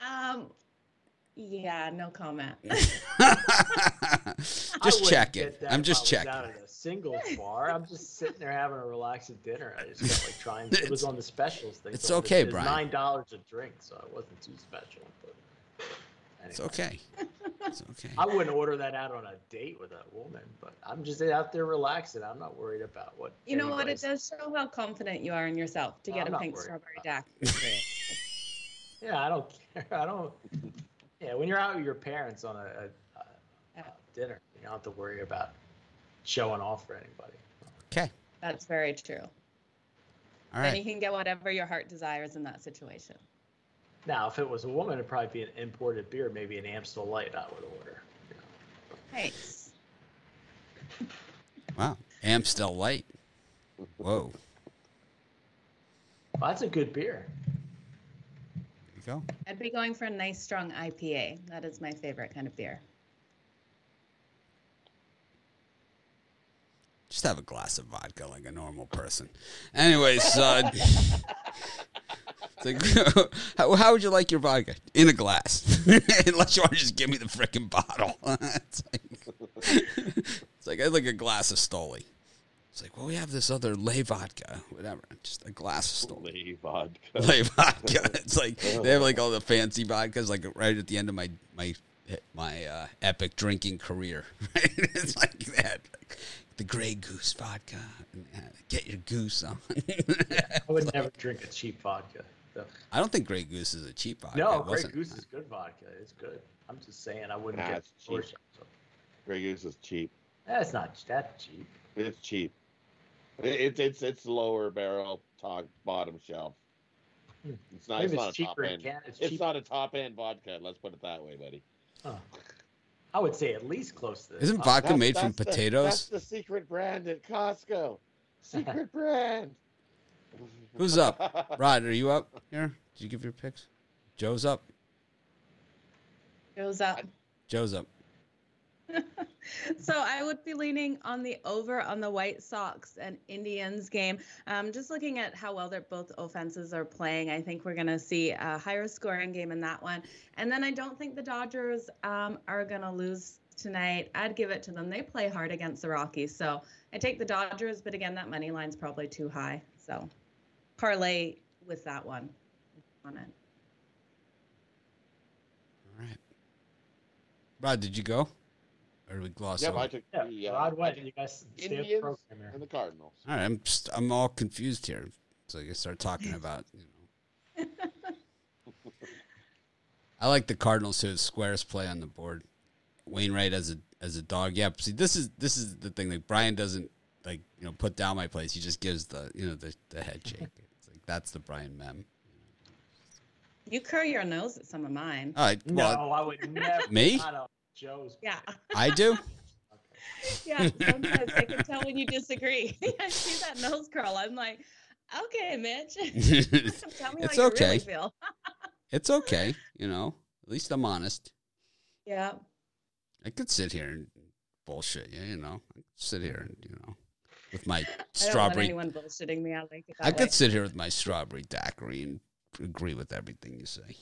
Um, yeah, no comment. [laughs] [laughs] Just wouldn't checking. I'm just checking. Out at a singles bar, I'm just sitting there having a relaxing dinner. I just felt like trying. It was [laughs] on the specials thing. It's so okay, it Brian. Nine dollars a drink, so it wasn't too special. But It's okay. It's okay. I wouldn't order that out on a date with a woman, but I'm just out there relaxing. I'm not worried about what. You know what? It does show how confident you are in yourself to get I'm a pink strawberry about daiquiri. Yeah, I don't care. I don't. Yeah, when you're out with your parents on a, a, a, a dinner, you don't have to worry about showing off for anybody. Okay. That's very true. All Then you can get whatever your heart desires in that situation. Now, if it was a woman, it'd probably be an imported beer, maybe an Amstel Light. I would order. you know. Thanks. Wow. Amstel Light. Whoa. Well, that's a good beer. Go. I'd be going for a nice strong IPA. That is my favorite kind of beer. Just have a glass of vodka like a normal person. Anyways, uh, [laughs] it's like, [laughs] how, how would you like your vodka? In a glass. [laughs] Unless you want to just give me the freaking bottle. it's, like, it's like I'd like a glass of Stoli. It's like, well, we have this other lay vodka, whatever. Just a glass of Stoli. Lay vodka. [laughs] Lay vodka. [laughs] It's like they have like all the fancy vodkas, like right at the end of my my my uh, epic drinking career. [laughs] Right? It's like that, like the Grey Goose vodka. Get your goose on. I would never drink a cheap vodka. So- I don't think Grey Goose is a cheap vodka. No, Grey. Goose is good vodka. It's good. I'm just saying I wouldn't Nah, get cheap. store shop, so- Grey Goose is cheap. That's not that cheap. It's cheap. It- It's it's it's lower barrel, top bottom shelf. Hmm. It's not. It's it's not a top end. Can- it's It's not a top end vodka. Let's put it that way, buddy. Huh. I would say at least close to this. Isn't Uh, vodka That's- made from the- potatoes? that's the secret brand at Costco. Secret [laughs] brand. Who's up? Rod, are you up here? Did you give your picks? Joe's up. Joe's up. Joe's up. So I would be leaning on the over on the White Sox and Indians game. Um, just looking at how well they're both offenses are playing, I think we're going to see a higher scoring game in that one. And then I don't think the Dodgers um, are going to lose tonight. I'd give it to them. They play hard against the Rockies, so I take the Dodgers. But again, that money line's probably too high. So parlay with that one on it. All right. Rod, did you go? Or we gloss Yep, over? I took Yeah, the uh, Rod I You guys stay the Indians and the Cardinals. All right, I'm just, I'm all confused here. So I start talking about you know. [laughs] I like the Cardinals to squares play on the board. Wainwright as a as a dog. Yeah, see this is this is the thing. Like Brian doesn't like you know put down my place. He just gives the you know the the head shake. [laughs] It's like that's the Brian Mem. You curl your nose at some of mine. All right, well, no, I would [laughs] never. Me? not on Joe's. Yeah. [laughs] I do. Yeah. Sometimes I can tell when you disagree. [laughs] I see that nose curl. I'm like, okay, Mitch. [laughs] tell me It's how you okay. really feel. it's okay, you know. At least I'm honest. Yeah. I could sit here and bullshit you, you know. I could sit here and you know with my I don't want strawberry. anyone bullshitting me. I like it. I That could sit here with my strawberry daiquiri and agree with everything you say.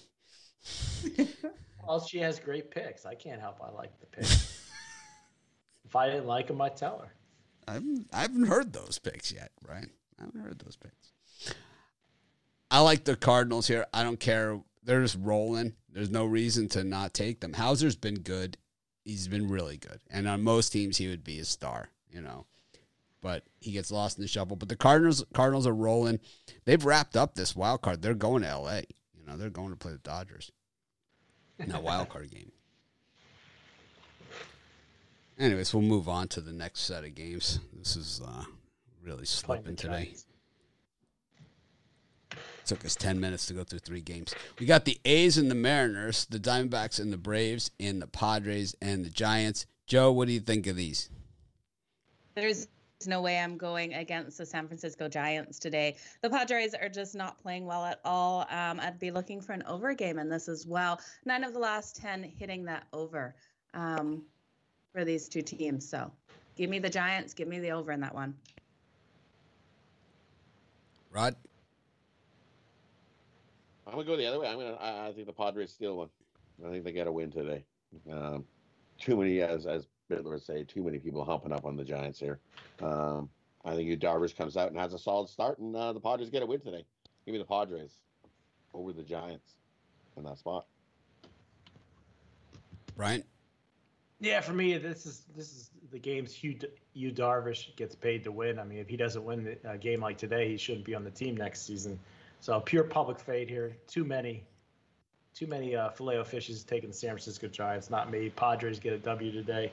Well, she has great picks. I can't help. I like the picks. [laughs] if I didn't like them, I'd tell her. I haven't, I haven't heard those picks yet, right? I haven't heard those picks. I like the Cardinals here. I don't care. They're just rolling. There's no reason to not take them. Hauser's been good. He's been really good. And on most teams, he would be a star, you know. But he gets lost in the shuffle. But the Cardinals Cardinals are rolling. They've wrapped up this wild card. They're going to LA. You know, they're going to play the Dodgers in that wild card game. Anyways, we'll move on to the next set of games. This is uh, really slipping today. Giants. Took us 10 minutes to go through three games. We got the A's and the Mariners, the Diamondbacks and the Braves, and the Padres and the Giants. Joe, what do you think of these? There's no way I'm going against the San Francisco Giants today. The Padres are just not playing well at all. Um, I'd be looking for an over game in this as well. Nine of the last 10 hitting that over um, for these two teams. So give me the Giants, give me the over in that one. Rod? I'm gonna go the other way. I'm gonna. I, I think the Padres steal one. I think they get a win today. Um, too many, as as Bitler would say, too many people humping up on the Giants here. Um, I think Yu Darvish comes out and has a solid start, and uh, the Padres get a win today. Give me the Padres over the Giants in that spot. Brian? Yeah, for me, this is this is the games Yu Yu Darvish gets paid to win. I mean, if he doesn't win a game like today, he shouldn't be on the team next season. So pure public fade here. Too many, too many uh, filet o fishes taking the San Francisco Giants. Not me. Padres get a W today,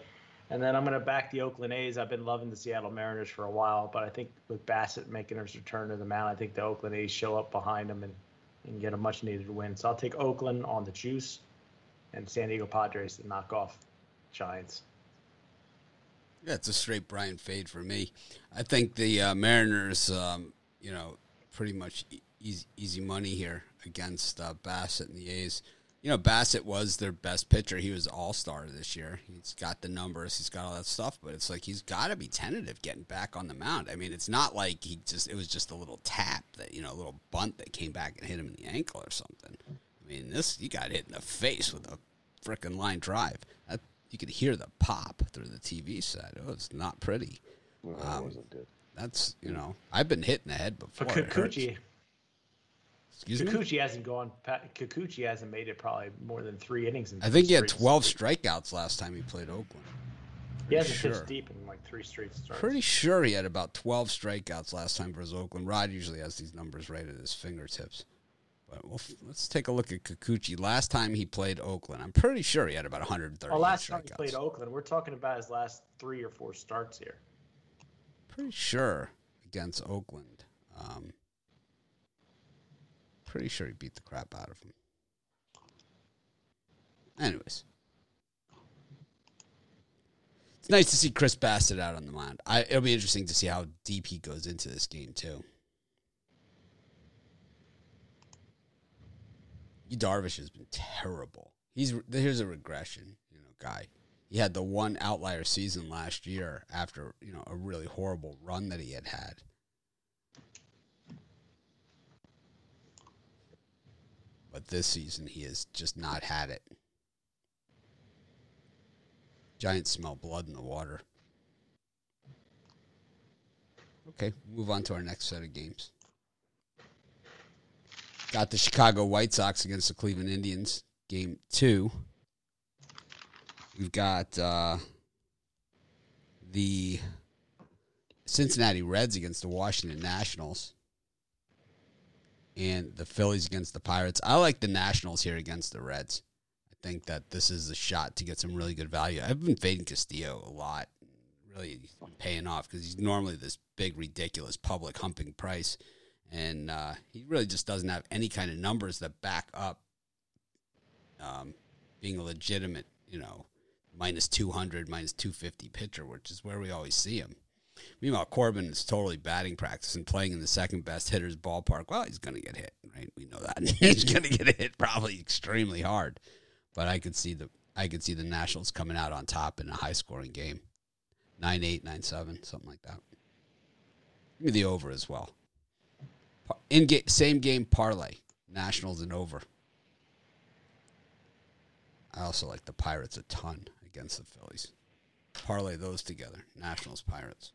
and then I'm going to back the Oakland A's. I've been loving the Seattle Mariners for a while, but I think with Bassitt making his return to the mound, I think the Oakland A's show up behind him and and get a much needed win. So I'll take Oakland on the juice, and San Diego Padres to knock off Giants. Yeah, it's a straight Brian fade for me. I think the uh, Mariners, um, you know, pretty much easy, easy money here against uh, Bassitt and the A's. You know, Bassitt was their best pitcher. He was all star this year. He's got the numbers, he's got all that stuff, but it's like he's got to be tentative getting back on the mound. I mean, it's not like he just, it was just a little tap that, you know, a little bunt that came back and hit him in the ankle or something. I mean, this, he got hit in the face with a freaking line drive. That, you could hear the pop through the TV set. It was not pretty. No, that Um, wasn't good. That's you know I've been hit in the head But before. It hurts. Kikuchi, me. Hasn't gone. Kikuchi hasn't made it probably more than three innings. In I think he had twelve straight- strikeouts last time he played Oakland. He hasn't sure. pitched deep in like three straight starts. Pretty sure he had about twelve strikeouts last time for his Oakland. Rod usually has these numbers right at his fingertips. But we'll, let's take a look at Kikuchi. Last time he played Oakland, I'm pretty sure he had about 130 Well, last strikeouts. time he played Oakland, we're talking about his last three or four starts here. Pretty sure against Oakland. Um, pretty sure he beat the crap out of him. Anyways, it's nice to see Chris Bassitt out on the mound. I, it'll be interesting to see how deep he goes into this game too. Yu Darvish has been terrible. He's here's a regression, you know, guy. He had the one outlier season last year after you know a really horrible run that he had had. But this season he has just not had it. Giants smell blood in the water. Okay, move on to our next set of games. Got the Chicago White Sox against the Cleveland Indians, game two. We've got uh, the Cincinnati Reds against the Washington Nationals, and the Phillies against the Pirates. I like the Nationals here against the Reds. I think that this is a shot to get some really good value. I've been fading Castillo a lot, really paying off because he's normally this big, ridiculous public humping price, and uh, he really just doesn't have any kind of numbers that back up um, being a legitimate, you know, minus 200, minus 250 pitcher, which is where we always see him. Meanwhile, Corbin is totally batting practice and playing in the second best hitter's ballpark. Well, he's going to get hit, right? We know that [laughs] he's going to get hit probably extremely hard. But I could see the I could see the Nationals coming out on top in a high scoring game, nine eight, nine seven, something like that. Give me the over as well. In game, same game parlay, Nationals and over. I also like the Pirates a ton against the Phillies. Parlay those together, Nationals Pirates.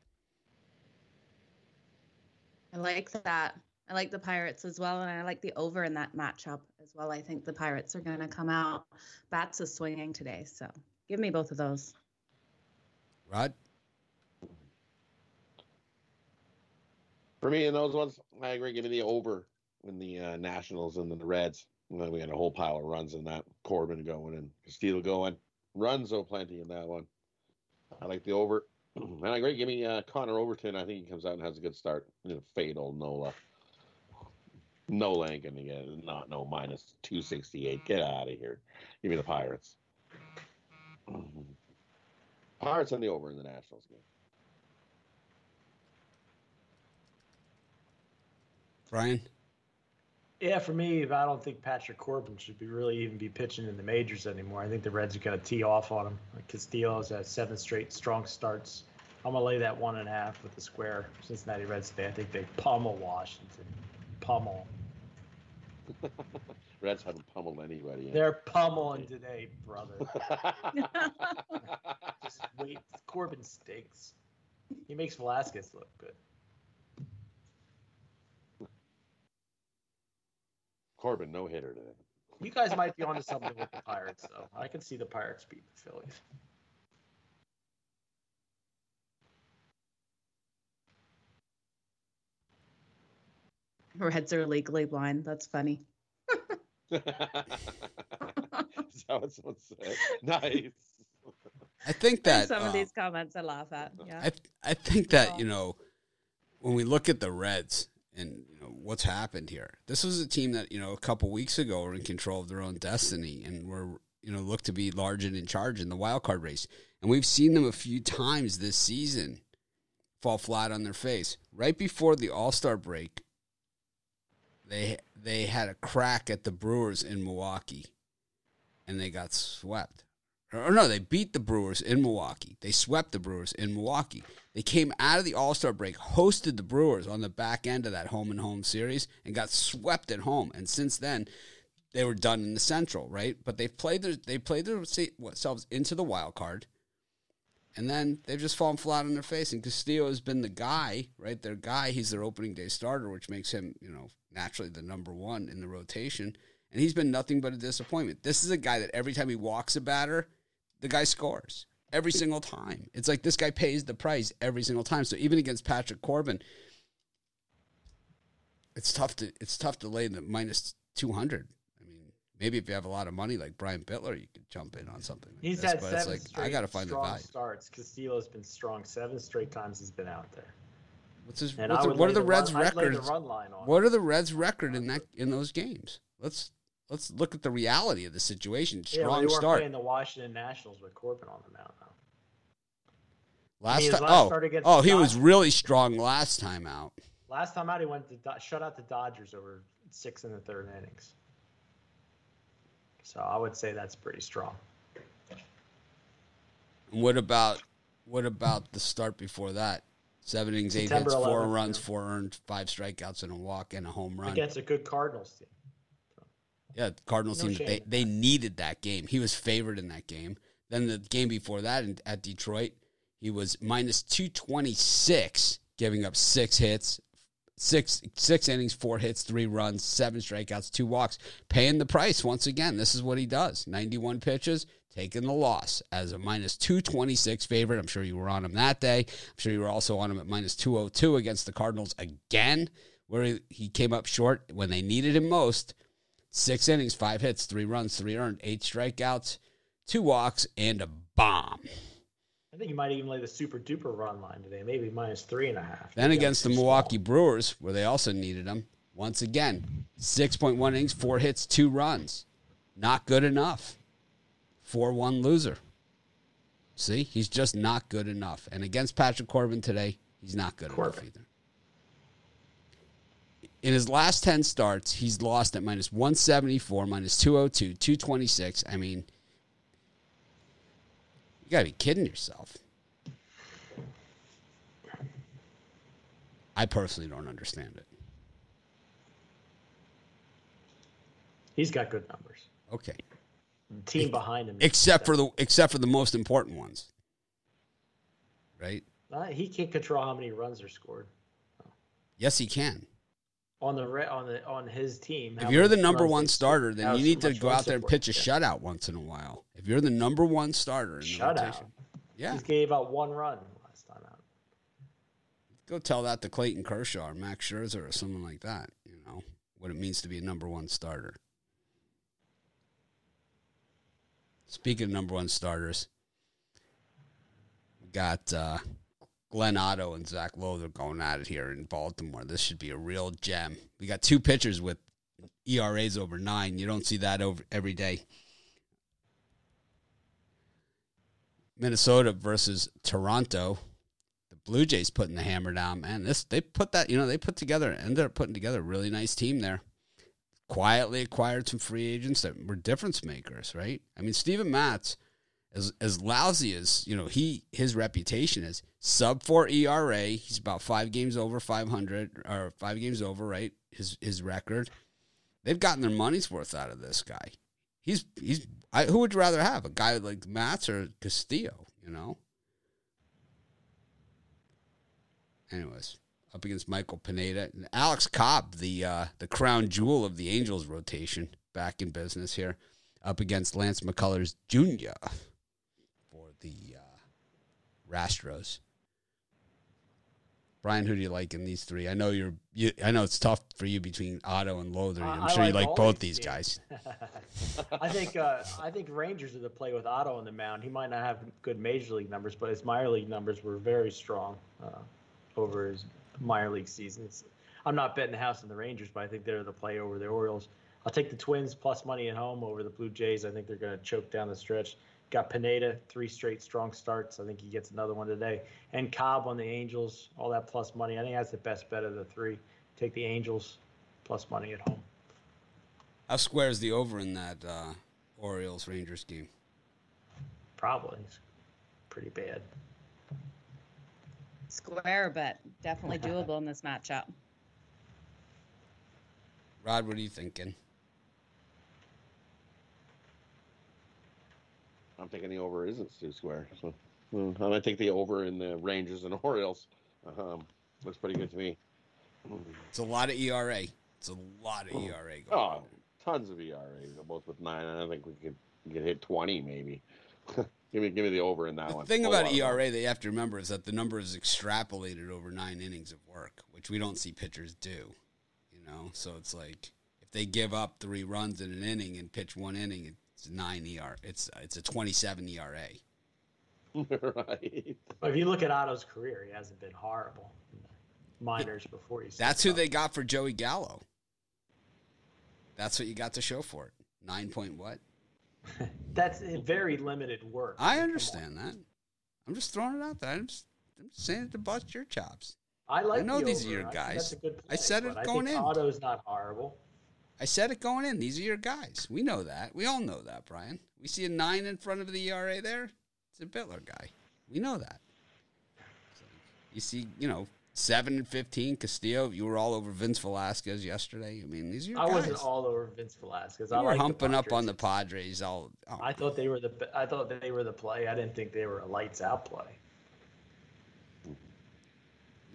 I like that. I like the Pirates as well, and I like the over in that matchup as well. I think the Pirates are going to come out. Bats is swinging today, so give me both of those. Rod? For me, in those ones, I agree. Give me the over in the uh, Nationals and then the Reds. And then we had a whole pile of runs in that. Corbin going and Castillo going. Runs, though, plenty in that one. I like the over. And I agree. Give me uh, Connor Overton. I think he comes out and has a good start. Know, fade old Nola. Nola ain't gonna get it. Not no minus two sixty eight. Get out of here. Give me the Pirates. Pirates on the over in the Nationals game. Brian? Yeah, for me, I don't think Patrick Corbin should be really even be pitching in the majors anymore. I think the Reds are going to tee off on him. Castillo's had seven straight strong starts. I'm going to lay that one and a half with the square Cincinnati Reds today. I think they pummel Washington. Pummel. [laughs] Reds haven't pummeled anybody. They're pummeling today, brother. [laughs] Just wait. Corbin stinks. He makes Velasquez look good. Corbin, no hitter today. You guys might be onto something with the Pirates, though. I can see the Pirates beat the Phillies. Reds are legally blind. That's funny. [laughs] Is that what someone said? Nice. I think that some of uh, these comments I laugh at. Yeah. I I think that you know when we look at the Reds and you know what's happened here. This was a team that you know a couple weeks ago were in control of their own destiny and were you know looked to be large and in charge in the wild card race. And we've seen them a few times this season fall flat on their face. Right before the All Star break, they they had a crack at the Brewers in Milwaukee, and they got swept. Or no, they beat the Brewers in Milwaukee. They swept the Brewers in Milwaukee. They came out of the All Star break, hosted the Brewers on the back end of that home and home series, and got swept at home. And since then, they were done in the Central, right? But they've played their they played themselves into the wild card, and then they've just fallen flat on their face. And Castillo has been the guy, right? Their guy. He's their opening day starter, which makes him, you know, naturally the number one in the rotation. And he's been nothing but a disappointment. This is a guy that every time he walks a batter, the guy scores every single time. It's like this guy pays the price every single time. So even against Patrick Corbin, it's tough to it's tough to lay the minus two hundred. I mean, maybe if you have a lot of money like Brian Bitler, you could jump in on something. Like He's this, had but seven it's like straight I got to find the strong value. starts. Castillo's been strong seven straight times he's been out there. What's his, what's the- what are the Reds' run, the records? run line on. What are the Reds' record in that in those games? Let's let's look at the reality of the situation. Yeah, well, Strong they weren't start. playing the Washington Nationals with Corbin on the mound now. Last his time, last oh, oh, he was really strong last time out. Last time out, he went to Do- shut out the Dodgers over six in the third innings. So I would say that's pretty strong. What about what about the start before that? Seven innings, eight September hits, four 11th, runs, yeah. four earned, five strikeouts, and a walk, and a home run. Against a good Cardinals team. Yeah, the Cardinals No team shame they they needed that game. He was favored in that game. Then the game before that in, at Detroit, he was minus two twenty six, giving up six hits, six six innings, four hits, three runs, seven strikeouts, two walks, paying the price once again. This is what he does: ninety one pitches, taking the loss as a minus two twenty six favorite. I'm sure you were on him that day. I'm sure you were also on him at minus two hundred two against the Cardinals again, where he, he came up short when they needed him most. Six innings, five hits, three runs, three earned, eight strikeouts, two walks, and a bomb. I think you might even lay the super duper run line today, maybe minus three and a half. Then Maybe against the Milwaukee small. Brewers, where they also needed him, once again, 6.1 innings, four hits, two runs. Not good enough. 4 1 loser. See, he's just not good enough. And against Patrick Corbin today, he's not good Corbin. enough either. In his last 10 starts, he's lost at minus 174, minus 202, 226. I mean, you got to be kidding yourself. I personally don't understand it. He's got good numbers. Okay. The team behind him. Except for the except for the most important ones. Right? Uh, he can't control how many runs are scored Yes, he can. On the re- on the on his team. If you're the number one starter, then you need to go out there and pitch a Yeah. shutout once in a while. If you're the number one starter in the Shutout. rotation. Yeah. He gave out one run last time out. Go tell that to Clayton Kershaw or Max Scherzer or someone like that, you know, what it means to be a number one starter. Speaking of number one starters, we got uh, Glenn Otto and Zac Lowther going at it here in Baltimore. This should be a real gem. We got two pitchers with ERAs over nine. You don't see that over every day. Minnesota versus Toronto. The Blue Jays putting the hammer down, man. This they put that, you know, they put together ended up putting together a really nice team there. Quietly acquired some free agents that were difference makers, right? I mean, Steven Matz, as as lousy as you know, he his reputation is sub four ERA. He's about five games over five hundred or five games over, right? His his record. They've gotten their money's worth out of this guy. He's he's. I, who would you rather have, a guy like Matz or Castillo? You know. Anyways, up against Michael Pineda and Alex Cobb, the uh, the crown jewel of the Angels rotation, back in business here, up against Lance McCullers Jr. the uh, Rastros. Brian, who do you like in these three? I know you're. You, I know it's tough for you between Otto and Lowther. I'm I sure you like like both these these guys. [laughs] I think uh, I think Rangers are the play with Otto on the mound. He might not have good major league numbers, but his minor league numbers were very strong uh, over his minor league seasons. I'm not betting the house on the Rangers, but I think they're the play over the Orioles. I'll take the Twins plus money at home over the Blue Jays. I think they're going to choke down the stretch. Got Pineda, three straight strong starts. I think he gets another one today. And Cobb on the Angels, all that plus money. I think that's the best bet of the three. Take the Angels plus money at home. How square is the over in that uh, Orioles Rangers game? Probably. It's pretty bad. Square, but definitely doable in this matchup. Rod, what are you thinking? I'm thinking the over isn't two square. So hmm, I'm gonna take the over in the Rangers and [laughs] Orioles. Um, looks pretty good to me. It's a lot of ERA. It's a lot of ERA going Oh, on. tons of ERA, both with nine. I think we could get hit twenty maybe. [laughs] give me give me the over in that The one. The thing about ERA that you have to remember is that the number is extrapolated over nine innings of work, which we don't see pitchers do. You know, so it's like if they give up three runs in an inning and pitch one inning, it's nine ER. It's it's a twenty-seven E ERA. [laughs] right. But if you look at Otto's career, he hasn't been horrible. in the Minors before he's That's who they got for Joey Gallo. That's what you got to show for it. Nine point what? [laughs] That's very limited work. I understand that. I'm just throwing it out there. I'm just, I'm just saying it to bust your chops. I like. I know the these are over. your I guys. That's a good I said it going I think in. Otto's not horrible. I said it going in. These are your guys. We know that. We all know that, Brian. We see a nine in front of the ERA there. It's a Bitler guy. We know that. So, you see, you know, seven and fifteen. Castillo. You were all over Vince Velasquez yesterday. I mean, these are your I guys. wasn't all over Vince Velasquez. you I were like humping up on the Padres. Padres. All. Oh, I thought they were the. I thought they were the play. I didn't think they were a lights out play. Mm-hmm.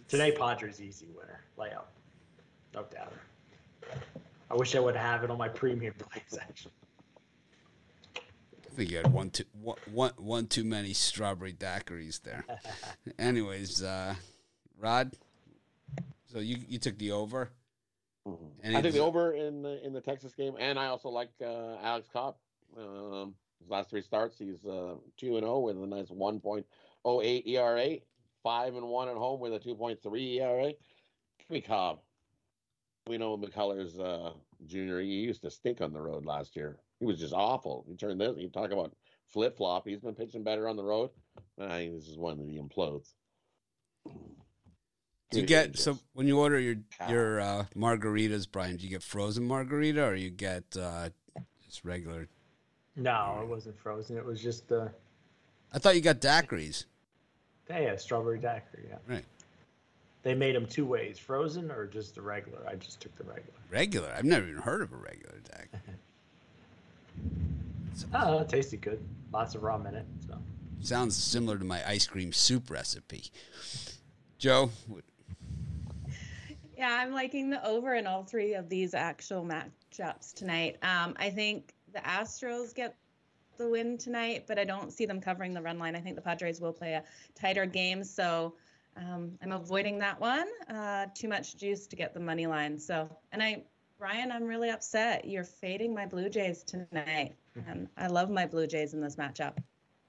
Today, Padres easy winner layout, no doubt. I wish I would have it on my premium plays actually. I think you had one too one, one, one too many strawberry daiquiris there. [laughs] Anyways, uh, Rod. So you you took the over. Any I of think the the- over in the in the Texas game, and I also like uh, Alex Cobb. Um, his last three starts, he's uh, two and zero with a nice one point oh eight ERA, five and one at home with a 2.3 ERA. Give me Cobb. We know McCullers uh, Jr. He used to stink on the road last year. He was just awful. He turned this. You talk about flip flop. He's been pitching better on the road. I think this is one that he implodes. Do you get so when you order your your uh, margaritas, Brian? Do you get frozen margarita or you get uh, just regular? No, it wasn't frozen. It was just the. I thought you got daiquiris. Yeah, strawberry daiquiri. Yeah. Right. They made them two ways: frozen or just the regular. I just took the regular. Regular. I've never even heard of a regular daiquiri. [laughs] Oh, it tasted good. Lots of rum in it. So. Sounds similar to my ice cream soup recipe. Joe, Yeah, I'm liking the over in all three of these actual matchups tonight. Um, I think the Astros get the win tonight, but I don't see them covering the run line. I think the Padres will play a tighter game, so um, I'm avoiding that one. Uh, too much juice to get the money line. So, and I, Brian, I'm really upset. You're fading my Blue Jays tonight, and I love my Blue Jays in this matchup.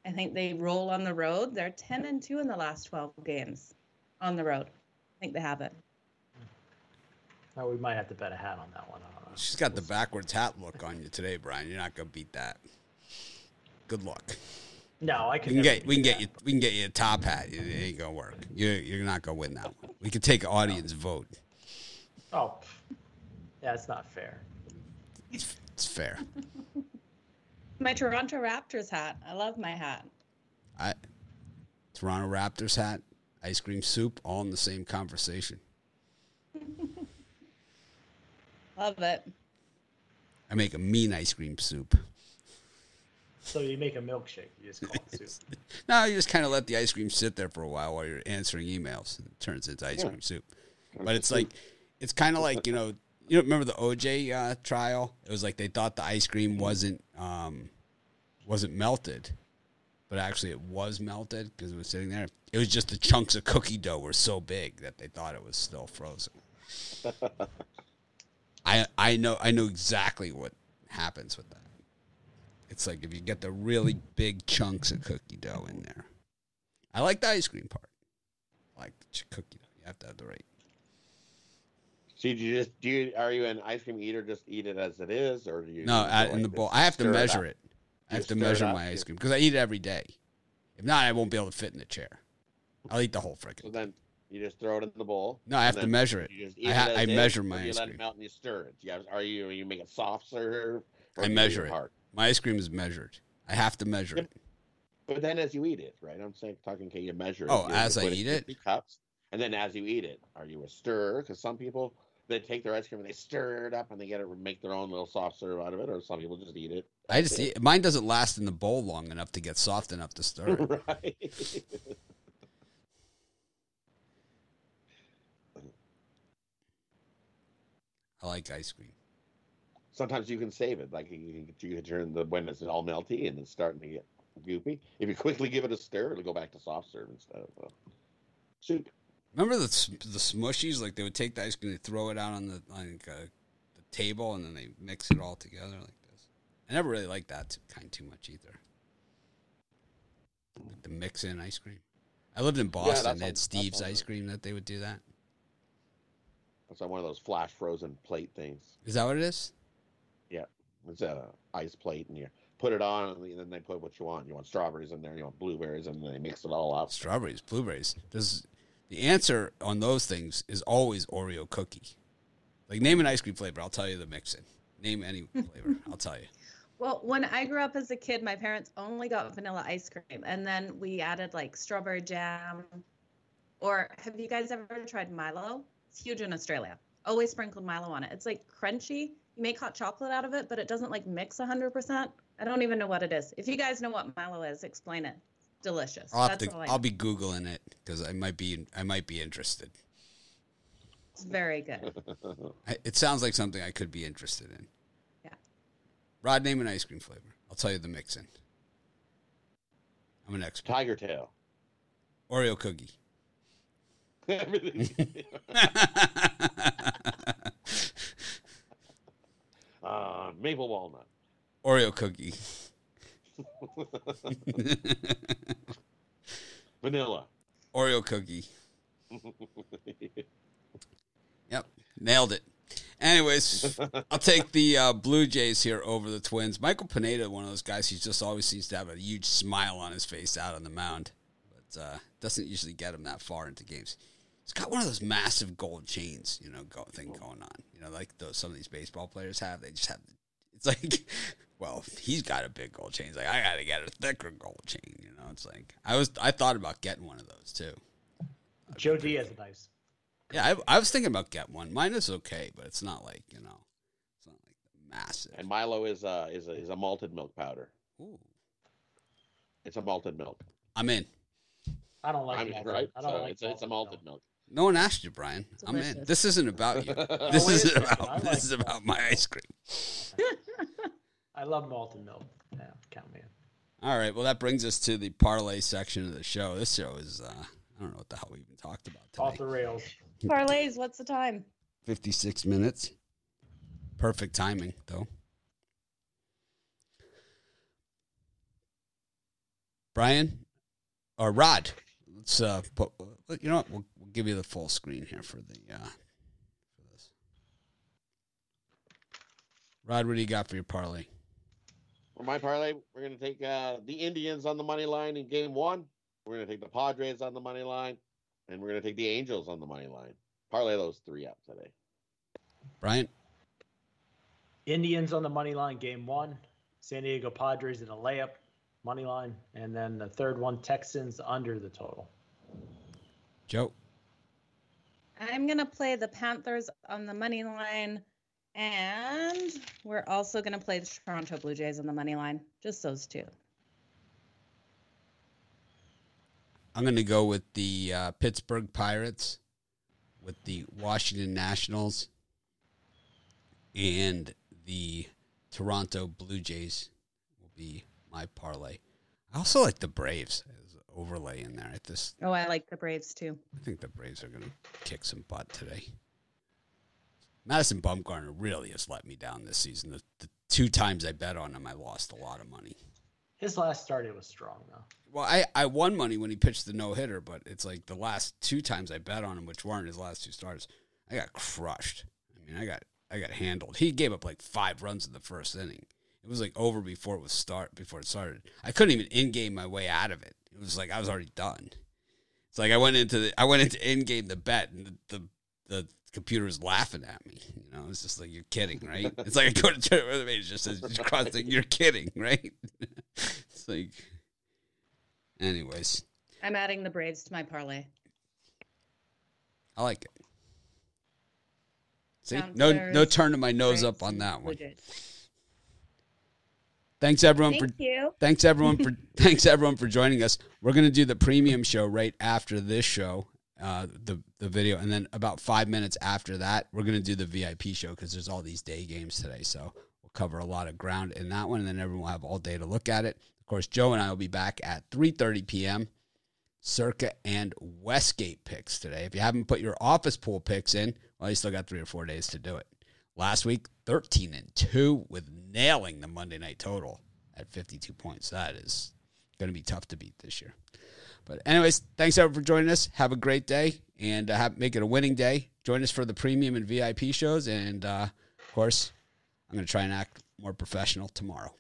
I think they roll on the road. They're 10 and 2 in the last 12 games on the road. I think they have it. Oh, we might have to bet a hat on that one. I don't know. she's got the backwards hat look on you today, Brian. You're not gonna beat that. Good luck. No, I can. We can. can get we can do get you we can get you a top hat. It ain't gonna work. You're you're not gonna win that one. We could take audience vote. Oh, yeah, it's not fair. It's, it's fair. [laughs] My Toronto Raptors hat. I love my hat. I Toronto Raptors hat, ice cream soup, all in the same conversation. [laughs] Love it. I make a mean ice cream soup. So you make a milkshake. You just call it soup. [laughs] No, you just kind of let the ice cream sit there for a while while you're answering emails. And it turns into ice Yeah. cream soup. But it's like, it's kind of like you know, you know, remember the OJ uh, trial? It was like they thought the ice cream wasn't um, wasn't melted, but actually it was melted because it was sitting there. It was just the chunks of cookie dough were so big that they thought it was still frozen. [laughs] I I know I know exactly what happens with that. It's like if you get the really big chunks of cookie dough in there. I like the ice cream part. I like the cookie dough. You have to have the right. So do you just do you are you an ice cream eater? Just eat it as it is, or do you? No, I, in the bowl. I have to measure up? it. I have to measure my ice cream because I eat it every day. If not, I won't be able to fit in the chair. I'll eat the whole So freaking. then you just throw it in the bowl. No, I have to measure it. You just eat I ha- as I measure or my do you ice let cream. it melt and you stir it. You have, are you you make it soft serve? I measure it. hard? My ice cream is measured. I have to measure Yep. it. But then as you eat it, right? I'm saying talking. Can you measure it? Oh, You- as I eat it? 50 cups, and then as you eat it, are you a stir? Because some people they take their ice cream and they stir it up and they get it make their own little soft serve out of it, or some people just eat it. I just eat, mine doesn't last in the bowl long enough to get soft enough to stir it. [laughs] right. I like ice cream. Sometimes you can save it, like you can, you can turn the when it's all melty and it's starting to get goopy. If you quickly give it a stir, it'll go back to soft serve instead of uh, soup. Remember the the smushies? Like they would take the ice cream, they throw it out on the like uh, the table, and then they mix it all together like this. I never really liked that kind too much either. Like the mix in ice cream. I lived in Boston. that they had that Steve's ice cream that they would do that. That's on one of those flash frozen plate things. Is that what it is? Yeah, it's a ice plate, and you put it on, and then they put what you want. You want strawberries in there, you want blueberries, and then they mix it all up. Strawberries, blueberries. Does the answer on those things is always Oreo cookie. Like name an ice cream flavor, I'll tell you the mix in. Name any [laughs] flavor, I'll tell you. Well, when I grew up as a kid, my parents only got vanilla ice cream, and then we added like strawberry jam. Or have you guys ever tried Milo? It's huge in Australia. Always sprinkled Milo on it. It's like crunchy. You make hot chocolate out of it, but it doesn't like mix 100%. I don't even know what it is. If you guys know what Milo is, explain it. It's delicious. I'll That's to, all I I'll be googling it because I might be I might be interested. It's very good. [laughs] It sounds like something I could be interested in. Yeah. Rod, name an ice cream flavor. I'll tell you the mix in. I'm an expert. Tiger tail. Oreo cookie. [laughs] Everything. [laughs] uh, maple walnut. Oreo cookie. [laughs] Vanilla. Oreo cookie. [laughs] Yep, nailed it. Anyways, I'll take the uh, Blue Jays here over the Twins. Michael Pineda, one of those guys, he just always seems to have a huge smile on his face out on the mound, but uh, doesn't usually get him that far into games. He's got one of those massive gold chains, you know, go, thing going on. You know, like those some of these baseball players have. They just have. It's like, [laughs] well, he's got a big gold chain. He's like, I got to get a thicker gold chain. You know, it's like I was. I thought about getting one of those too. Joe Diaz is nice. Yeah, I, I was thinking about get one. Mine is okay, but it's not like you know, it's not like massive. And Milo is uh is a, is a malted milk powder. Ooh, It's a malted milk. I'm in. I don't like I mean, malted. right? I don't So like it's, a, it's a malted malted milk. No one asked you, Brian. I'm in. This isn't about you. [laughs] This it isn't is. I about. like This is about my ice cream. [laughs] I love malted milk. Yeah, count me in. All right. Well, that brings us to the parlay section of the show. This show is. uh I don't know what the hell we even talked about Off the rails. Parlays, what's the time? 56 minutes. Perfect timing, though. Brian or Rod, let's uh put you know what we'll, we'll give you the full screen here for the uh for this. Rod, what do you got for your parlay? For my parlay, we're going to take uh, the Indians on the money line in game one. We're going to take the Padres on the money line, and we're going to take the Angels on the money line. Parlay those three up today. Brian? Indians on the money line, game one. San Diego Padres in a layup, money line, and then the third one, Texans under the total. Joe? I'm gonna play the Panthers on the money line, and we're also gonna play the Toronto Blue Jays on the money line. Just those two. I'm going to go with the uh, Pittsburgh Pirates, with the Washington Nationals, and the Toronto Blue Jays will be my parlay. I also like the Braves as overlay in there. At this, Oh, I like the Braves too. I think the Braves are going to kick some butt today. Madison Bumgarner really has let me down this season. The, the two times I bet on him, I lost a lot of money. His last start, it was strong though. Well, I, I won money when he pitched the no hitter, but it's like the last two times I bet on him, which weren't his last two starts, I got crushed. I mean, I got I got handled. He gave up like five runs in the first inning. It was like over before it was start before it started. I couldn't even in game my way out of it. It was like I was already done. It's like I went into the I went into in game the bet and the, the the computer was laughing at me. You know, it's just like you're kidding, right? [laughs] It's like I go to turn it it just says just crossing, you're kidding, right? [laughs] it's like anyways. I'm adding the Braves to my parlay. I like it. See, Sounds no, very no turning my nose Braves up on that one. Jays. Thanks everyone Thank for you. thanks everyone for [laughs] thanks everyone for joining us. We're gonna do the premium show right after this show, uh, the the video, and then about five minutes after that, we're gonna do the VIP show because there's all these day games today. So we'll cover a lot of ground in that one, and then everyone will have all day to look at it. Of course, Joe and I will be back at 3:30 p.m. Circa and Westgate picks today. If you haven't put your office pool picks in, well, you still got three or four days to do it. Last week, 13 and 2 with nailing the Monday night total at 52 points. That is going to be tough to beat this year. But, anyways, thanks everyone for joining us. Have a great day and uh, have, make it a winning day. Join us for the premium and VIP shows. And, uh, of course, I'm going to try and act more professional tomorrow.